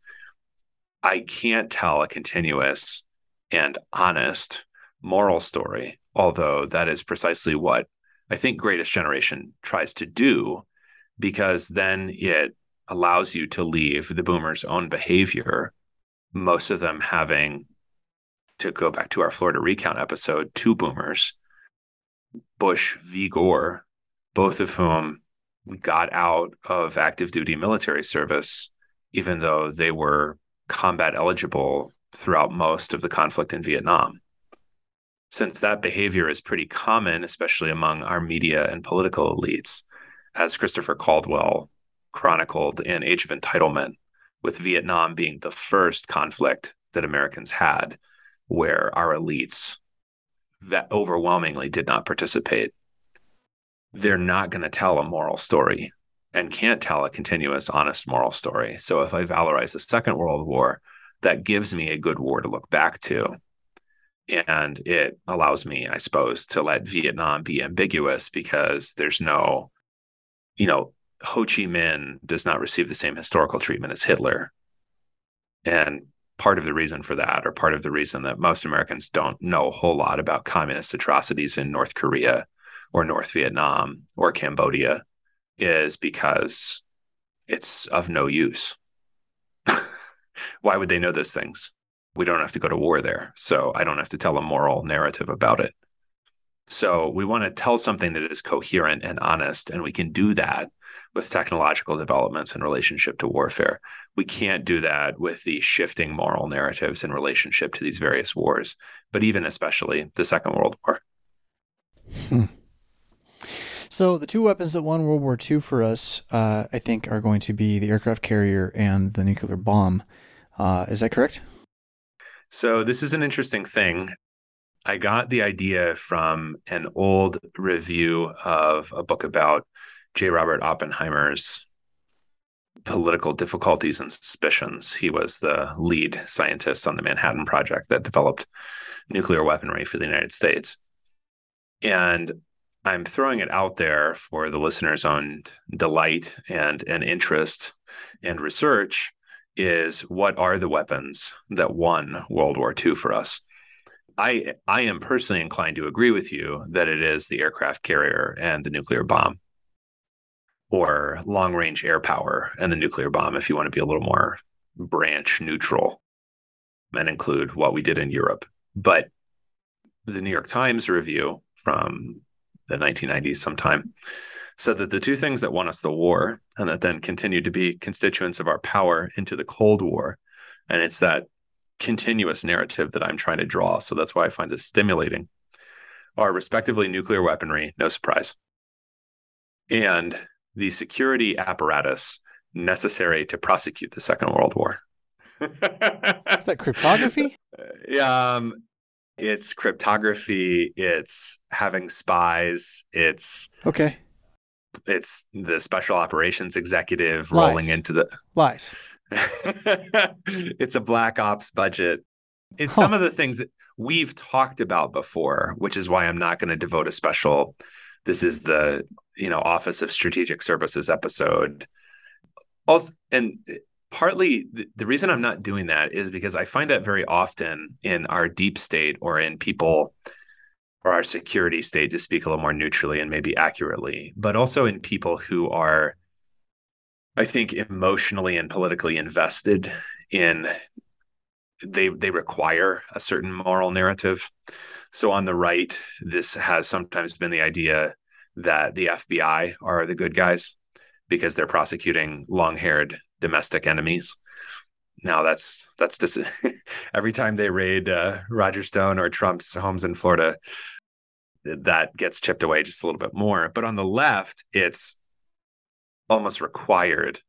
I can't tell a continuous and honest moral story, although that is precisely what I think Greatest Generation tries to do, because then it allows you to leave the boomers' own behavior, most of them having to go back to our Florida recount episode, two boomers, Bush v. Gore, both of whom got out of active duty military service, even though they were combat eligible throughout most of the conflict in Vietnam. Since that behavior is pretty common, especially among our media and political elites, as Christopher Caldwell chronicled in Age of Entitlement, with Vietnam being the first conflict that Americans had where our elites that overwhelmingly did not participate. They're not going to tell a moral story and can't tell a continuous, honest moral story. So if I valorize the Second World War, that gives me a good war to look back to. And it allows me, I suppose, to let Vietnam be ambiguous because there's no, you know, Ho Chi Minh does not receive the same historical treatment as Hitler. And part of the reason for that, or part of the reason that most Americans don't know a whole lot about communist atrocities in North Korea or North Vietnam or Cambodia, is because it's of no use. [LAUGHS] Why would they know those things? We don't have to go to war there. So I don't have to tell a moral narrative about it. So we want to tell something that is coherent and honest, and we can do that with technological developments in relationship to warfare. We can't do that with the shifting moral narratives in relationship to these various wars, but even especially the Second World War. Hmm. So the two weapons that won World War II for us, uh, I think, are going to be the aircraft carrier and the nuclear bomb. Uh, is that correct? So this is an interesting thing. I got the idea from an old review of a book about J. Robert Oppenheimer's political difficulties and suspicions. He was the lead scientist on the Manhattan Project that developed nuclear weaponry for the United States. And I'm throwing it out there for the listener's own delight and, and interest and research is what are the weapons that won World War II for us? I I am personally inclined to agree with you that it is the aircraft carrier and the nuclear bomb, or long range air power and the nuclear bomb, if you want to be a little more branch neutral and include what we did in Europe. But the New York Times review from the 1990s sometime said that the two things that won us the war and that then continued to be constituents of our power into the Cold War, and it's that continuous narrative that I'm trying to draw. So that's why I find this stimulating. Are respectively nuclear weaponry, no surprise, and the security apparatus necessary to prosecute the Second World War. [LAUGHS] Is that cryptography? um, it's cryptography. It's having spies. It's okay. It's the special operations executive Lies. rolling into the lies. [LAUGHS] it's a black ops budget. It's huh. some of the things that we've talked about before, which is why I'm not going to devote a special. This is the you know Office of Strategic Services episode. Also, and partly the, the reason I'm not doing that is because I find that very often in our deep state or in people or our security state to speak a little more neutrally and maybe accurately, but also in people who are I think emotionally and politically invested in they they require a certain moral narrative. So on the right, this has sometimes been the idea that the FBI are the good guys because they're prosecuting long-haired domestic enemies. Now that's that's dis- [LAUGHS] every time they raid uh, Roger Stone or Trump's homes in Florida, that gets chipped away just a little bit more. But on the left, it's almost required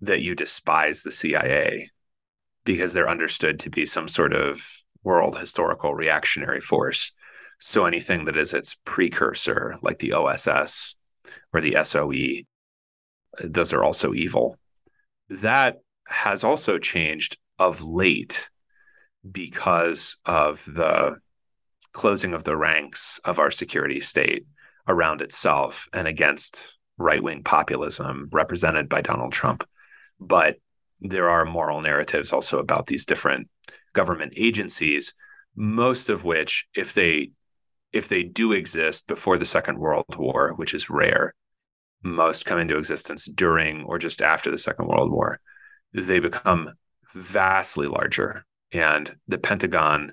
that you despise the CIA because they're understood to be some sort of world historical reactionary force. So anything that is its precursor, like the OSS or the SOE, those are also evil. That has also changed of late because of the closing of the ranks of our security state around itself and against right wing populism represented by Donald Trump. But there are moral narratives also about these different government agencies, most of which, if they if they do exist before the Second World War, which is rare, most come into existence during or just after the Second World War, they become vastly larger. And the Pentagon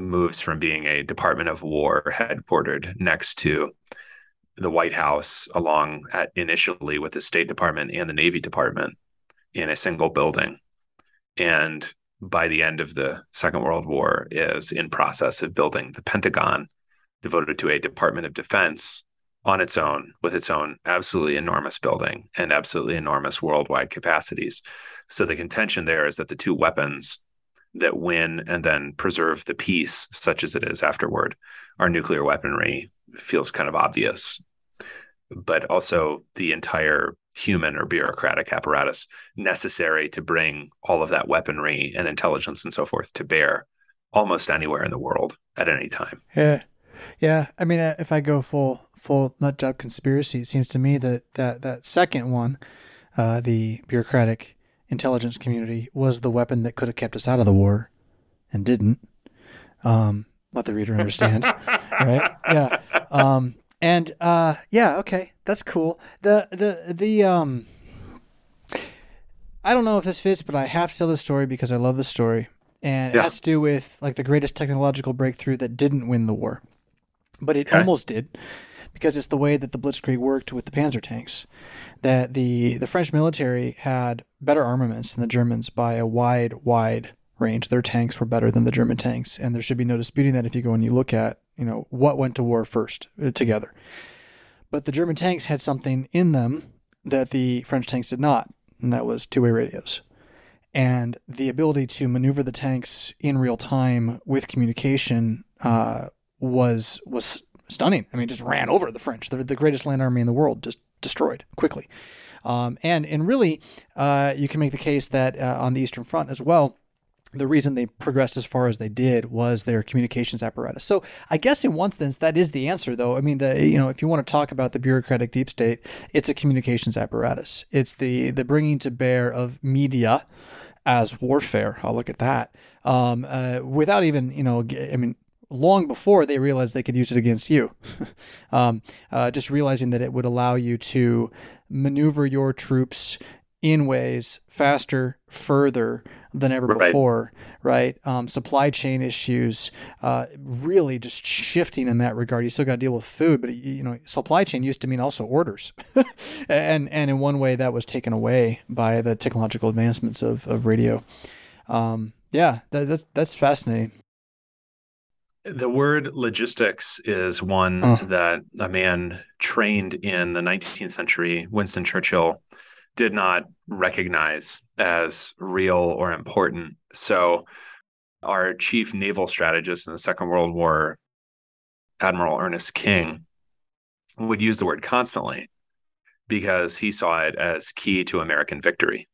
moves from being a Department of War headquartered next to the White House, along at initially with the State Department and the Navy Department in a single building. And by the end of the Second World War, is in process of building the Pentagon, devoted to a Department of Defense on its own, with its own absolutely enormous building and absolutely enormous worldwide capacities. So the contention there is that the two weapons that win and then preserve the peace, such as it is afterward, our nuclear weaponry, feels kind of obvious. But also the entire human or bureaucratic apparatus necessary to bring all of that weaponry and intelligence and so forth to bear almost anywhere in the world at any time. Yeah. Yeah, I mean, uh, if I go full full nut job conspiracy, it seems to me that that that second one, uh, the bureaucratic intelligence community, was the weapon that could have kept us out of the war, and didn't. Um, let the reader understand, [LAUGHS] right? Yeah. Um, and uh, yeah, okay, that's cool. The the the um, I don't know if this fits, but I have to tell this story because I love the story, and yeah. it has to do with like the greatest technological breakthrough that didn't win the war, but it okay. almost did, because it's the way that the Blitzkrieg worked with the Panzer tanks. That the the French military had better armaments than the Germans by a wide wide range. Their tanks were better than the German tanks, and there should be no disputing that if you go and you look at you know, what went to war first uh, together. But the German tanks had something in them that the French tanks did not, and that was two way radios. And the ability to maneuver the tanks in real time with communication uh, was was stunning. I mean, just ran over the French. They're the greatest land army in the world, just destroyed quickly. Um, and and really, uh, you can make the case that uh, on the Eastern Front as well, the reason they progressed as far as they did was their communications apparatus. So I guess in one sense that is the answer, though. I mean, the you know if you want to talk about the bureaucratic deep state, it's a communications apparatus. It's the the bringing to bear of media as warfare. I'll look at that um, uh, without even you know I mean long before they realized they could use it against you. [LAUGHS] um, uh, just realizing that it would allow you to maneuver your troops in ways faster, further than ever right. before, right? Um, supply chain issues, uh, really just shifting in that regard. You still got to deal with food, but you know, supply chain used to mean also orders, [LAUGHS] and and in one way that was taken away by the technological advancements of of radio. Um, yeah, that, that's that's fascinating. The word logistics is one uh. that a man trained in the 19th century, Winston Churchill, did not recognize as real or important. So, our chief naval strategist in the Second World War, Admiral Ernest King, would use the word constantly because he saw it as key to American victory.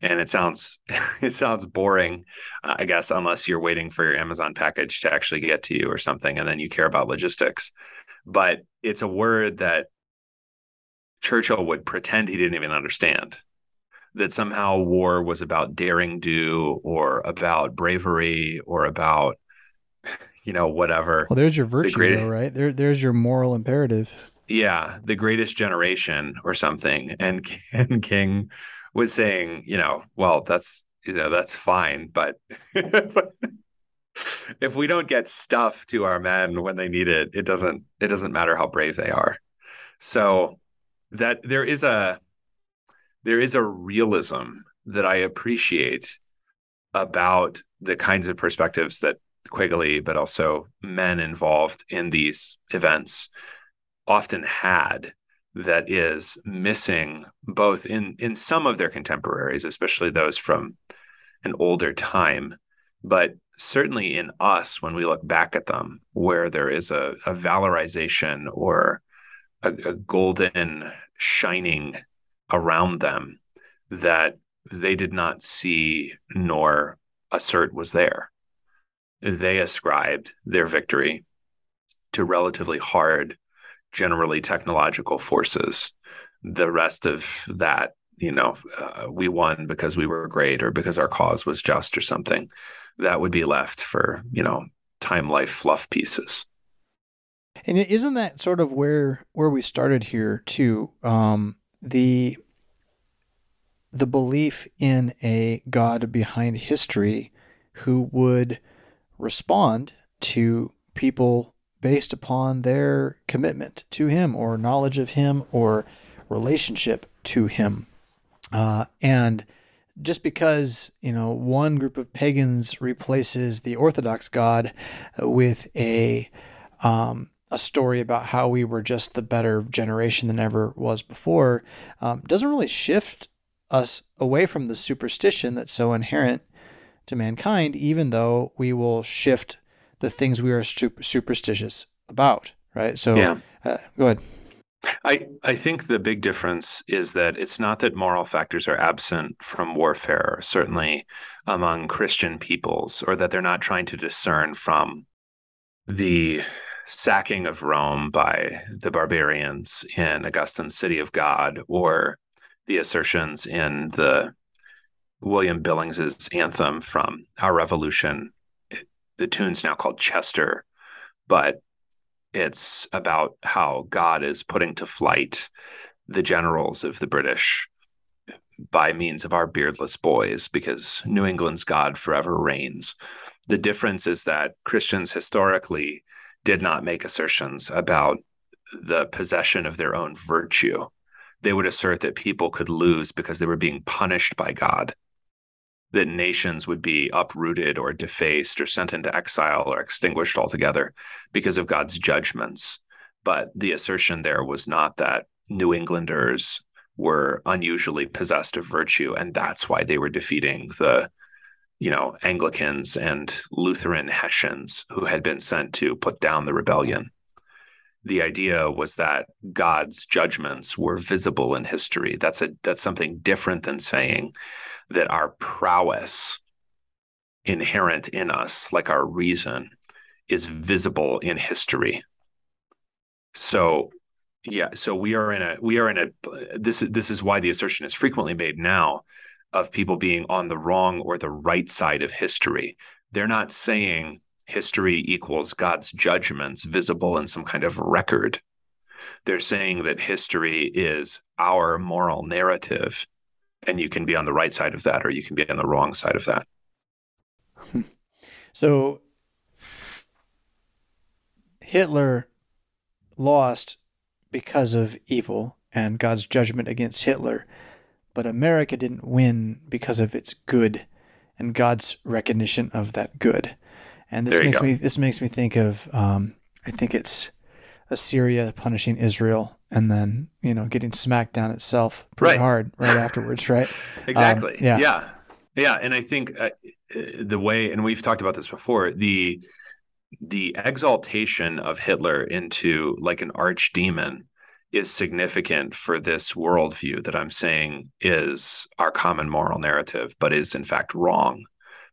And it sounds [LAUGHS] it sounds boring, uh, I guess, unless you're waiting for your Amazon package to actually get to you or something, and then you care about logistics. But it's a word that Churchill would pretend he didn't even understand that somehow war was about daring do or about bravery or about [LAUGHS] you know whatever. Well, there's your virtue, the greatest, though, right? There, there's your moral imperative. Yeah, the greatest generation or something, and, [LAUGHS] and King was saying, you know, well, that's you know that's fine, but [LAUGHS] if we don't get stuff to our men when they need it, it doesn't it doesn't matter how brave they are. So that there is a there is a realism that I appreciate about the kinds of perspectives that Quigley, but also men involved in these events often had that is missing both in in some of their contemporaries, especially those from an older time, but certainly in us when we look back at them, where there is a, a valorization or a, a golden shining around them that they did not see nor assert was there. They ascribed their victory to relatively hard, generally technological forces. The rest of that, you know, uh, we won because we were great or because our cause was just or something, that would be left for, you know, time life fluff pieces. And isn't that sort of where where we started here too? Um, the the belief in a God behind history who would respond to people based upon their commitment to Him or knowledge of Him or relationship to Him. Uh, and just because you know one group of pagans replaces the Orthodox God with a um, a story about how we were just the better generation than ever was before um, doesn't really shift us away from the superstition that's so inherent to mankind, even though we will shift the things we are super superstitious about, right? So, yeah. uh, go ahead. I, I think the big difference is that it's not that moral factors are absent from warfare, certainly among Christian peoples, or that they're not trying to discern from the sacking of Rome by the barbarians in Augustine's City of God, or the assertions in the William Billings's anthem from Our Revolution. The tune's now called Chester, but it's about how God is putting to flight the generals of the British by means of our beardless boys, because New England's God forever reigns. The difference is that Christians historically did not make assertions about the possession of their own virtue they would assert that people could lose because they were being punished by God, that nations would be uprooted or defaced or sent into exile or extinguished altogether because of God's judgments. But the assertion there was not that New Englanders were unusually possessed of virtue, and that's why they were defeating the you know, Anglicans and Lutheran Hessians who had been sent to put down the rebellion the idea was that God's judgments were visible in history. That's a that's something different than saying that our prowess inherent in us, like our reason, is visible in history. So yeah, so we are in a we are in a this is this is why the assertion is frequently made now of people being on the wrong or the right side of history. They're not saying history equals God's judgments visible in some kind of record. They're saying that history is our moral narrative, and you can be on the right side of that or you can be on the wrong side of that. So Hitler lost because of evil and God's judgment against Hitler, but America didn't win because of its good and God's recognition of that good. And this makes go. me this makes me think of um, I think it's Assyria punishing Israel and then you know getting smacked down itself pretty right. hard right afterwards, right? [LAUGHS] exactly. Um, yeah. Yeah. Yeah. And I think uh, the way, and we've talked about this before, the the exaltation of Hitler into like an archdemon is significant for this worldview that I'm saying is our common moral narrative, but is in fact wrong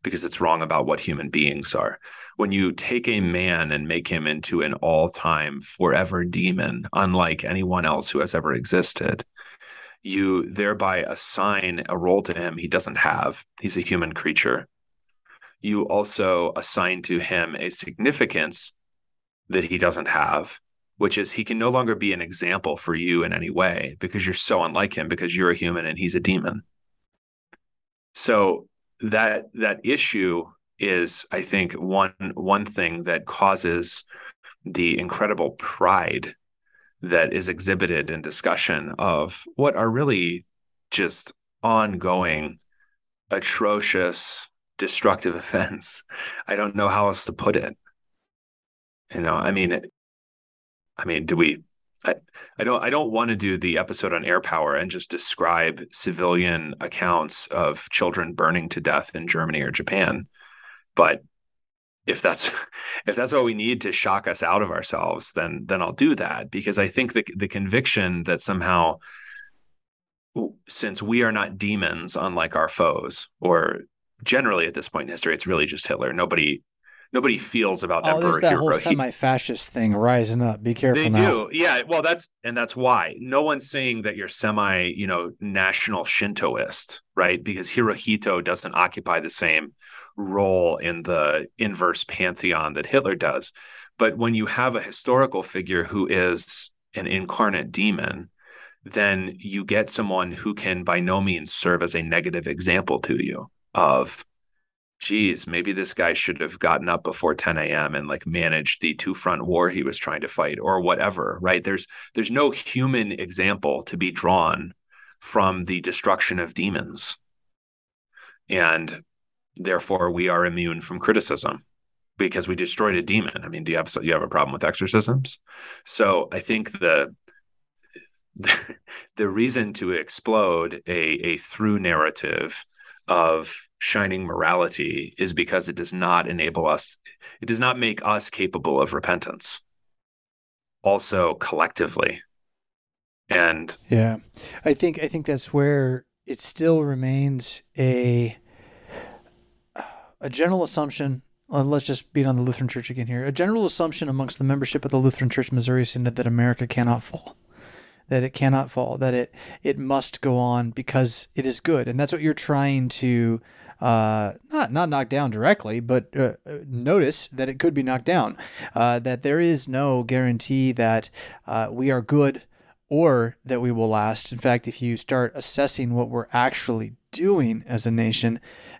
because it's wrong about what human beings are. When you take a man and make him into an all time, forever demon, unlike anyone else who has ever existed, you thereby assign a role to him he doesn't have. He's a human creature. You also assign to him a significance that he doesn't have, which is he can no longer be an example for you in any way because you're so unlike him because you're a human and he's a demon. So that that issue is i think one one thing that causes the incredible pride that is exhibited in discussion of what are really just ongoing atrocious destructive [LAUGHS] events. I don't know how else to put it. You know i mean i mean do we I, don't I don't want to do the episode on air power and just describe civilian accounts of children burning to death in Germany or Japan. But if that's if that's what we need to shock us out of ourselves, then then I'll do that because I think the the conviction that somehow since we are not demons, unlike our foes, or generally at this point in history, it's really just Hitler. Nobody nobody feels about oh, Emperor there's that Hero. whole semi-fascist thing rising up. Be careful they now. do, yeah. Well, that's and that's why no one's saying that you're semi, you know, national Shintoist, right? Because Hirohito doesn't occupy the same role in the inverse pantheon that Hitler does. But when you have a historical figure who is an incarnate demon, then you get someone who can by no means serve as a negative example to you of geez, maybe this guy should have gotten up before 10 a.m. and like managed the two front war he was trying to fight or whatever, right? There's there's no human example to be drawn from the destruction of demons. And therefore we are immune from criticism because we destroyed a demon. I mean, do you have you have a problem with exorcisms? So I think the [LAUGHS] the reason to explode a, a through narrative of shining morality is because it does not enable us, it does not make us capable of repentance. Also, collectively. And Yeah, I think I think that's where it still remains a a general assumption. uh, let's just beat on the Lutheran Church again here. A general assumption amongst the membership of the Lutheran Church Missouri Synod that America cannot fall, that it cannot fall, that it it must go on because it is good, and that's what you're trying to uh, not not knock down directly, but uh, uh, notice that it could be knocked down. Uh, that there is no guarantee that uh, we are good or that we will last. In fact, if you start assessing what we're actually doing as a nation,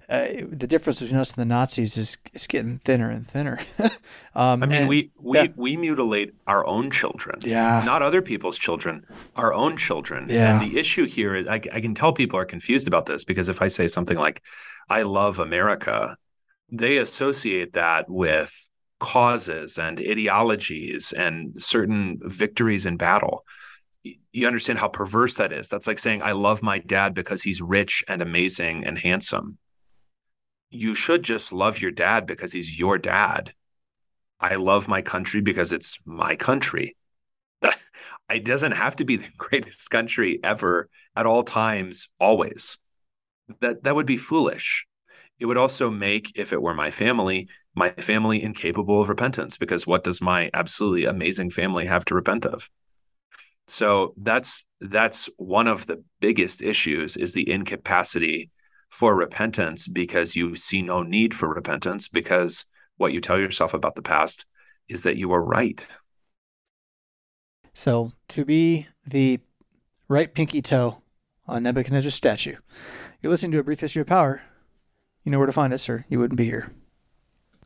uh, the difference between us and the Nazis is, is getting thinner and thinner. [LAUGHS] um, I mean, we we that- we mutilate our own children, Yeah. not other people's children, our own children. Yeah. And the issue here is, I, I can tell people are confused about this because if I say something like, "I love America," they associate that with causes and ideologies and certain victories in battle. You understand how perverse that is. That's like saying, "I love my dad because he's rich and amazing and handsome." You should just love your dad because he's your dad. I love my country because it's my country. [LAUGHS] It doesn't have to be the [LAUGHS] greatest country ever at all times, always. That that would be foolish. It would also make, if it were my family, my family incapable of repentance, because what does my absolutely amazing family have to repent of? So that's that's one of the biggest issues is the incapacity for repentance because you see no need for repentance because what you tell yourself about the past is that you were right. So, to be the right pinky toe on Nebuchadnezzar's statue, you're listening to a brief history of power. You know where to find us, or you wouldn't be here.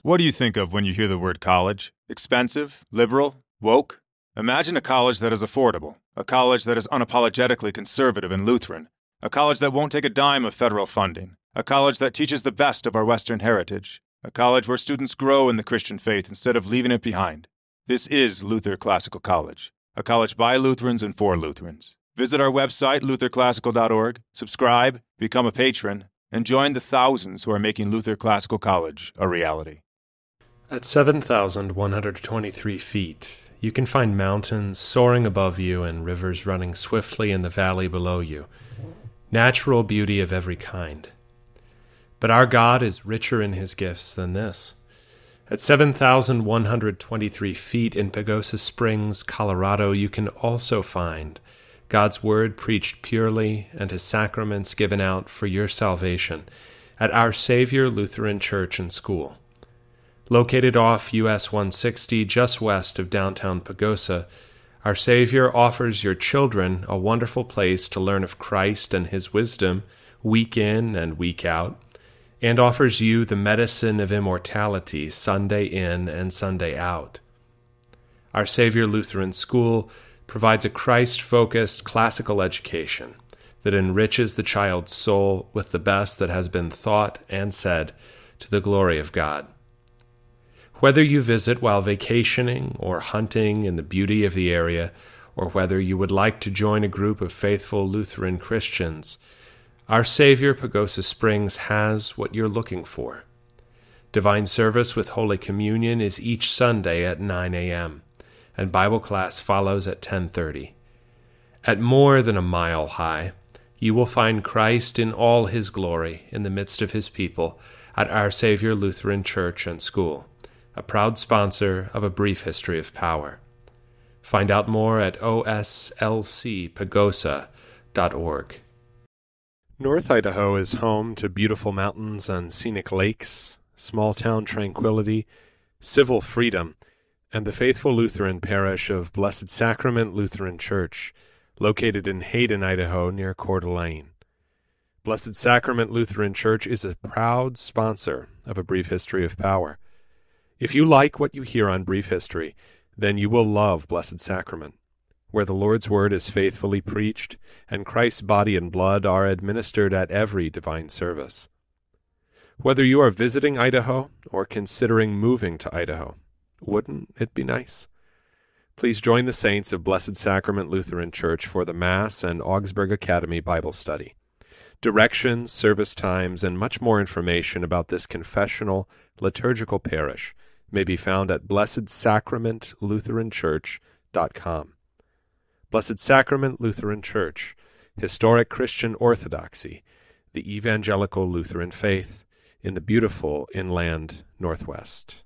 What do you think of when you hear the word college? Expensive? Liberal? Woke? Imagine a college that is affordable, a college that is unapologetically conservative and Lutheran, a college that won't take a dime of federal funding, a college that teaches the best of our Western heritage, a college where students grow in the Christian faith instead of leaving it behind. This is Luther Classical College, a college by Lutherans and for Lutherans. Visit our website, lutherclassical.org, subscribe, become a patron, and join the thousands who are making Luther Classical College a reality. At 7,123 feet, you can find mountains soaring above you and rivers running swiftly in the valley below you. Natural beauty of every kind. But our God is richer in his gifts than this. At 7,123 feet in Pagosa Springs, Colorado, you can also find God's Word preached purely and His sacraments given out for your salvation at Our Savior Lutheran Church and School. Located off US 160 just west of downtown Pagosa, our Savior offers your children a wonderful place to learn of Christ and His wisdom week in and week out, and offers you the medicine of immortality Sunday in and Sunday out. Our Savior Lutheran School provides a Christ focused classical education that enriches the child's soul with the best that has been thought and said to the glory of God. Whether you visit while vacationing or hunting in the beauty of the area, or whether you would like to join a group of faithful Lutheran Christians, our Savior Pagosa Springs has what you're looking for. Divine service with Holy Communion is each Sunday at 9 a.m., and Bible class follows at 10:30. At more than a mile high, you will find Christ in all his glory in the midst of his people at Our Savior Lutheran Church and School, a proud sponsor of A Brief History of Power. Find out more at oslcpagosa.org. North Idaho is home to beautiful mountains and scenic lakes, small town tranquility, civil freedom, and the faithful Lutheran parish of Blessed Sacrament Lutheran Church located in Hayden, Idaho, near Coeur d'Alene. Blessed Sacrament Lutheran Church is a proud sponsor of A Brief History of Power. If you like what you hear on Brief History, then you will love Blessed Sacrament, where the Lord's Word is faithfully preached and Christ's body and blood are administered at every divine service. Whether you are visiting Idaho or considering moving to Idaho, wouldn't it be nice? Please join the saints of Blessed Sacrament Lutheran Church for the Mass and Augsburg Academy Bible Study. Directions, service times, and much more information about this confessional liturgical parish may be found at blessedsacramentlutheranchurch.com. Blessed Sacrament Lutheran Church, historic Christian orthodoxy, the evangelical Lutheran faith in the beautiful inland Northwest.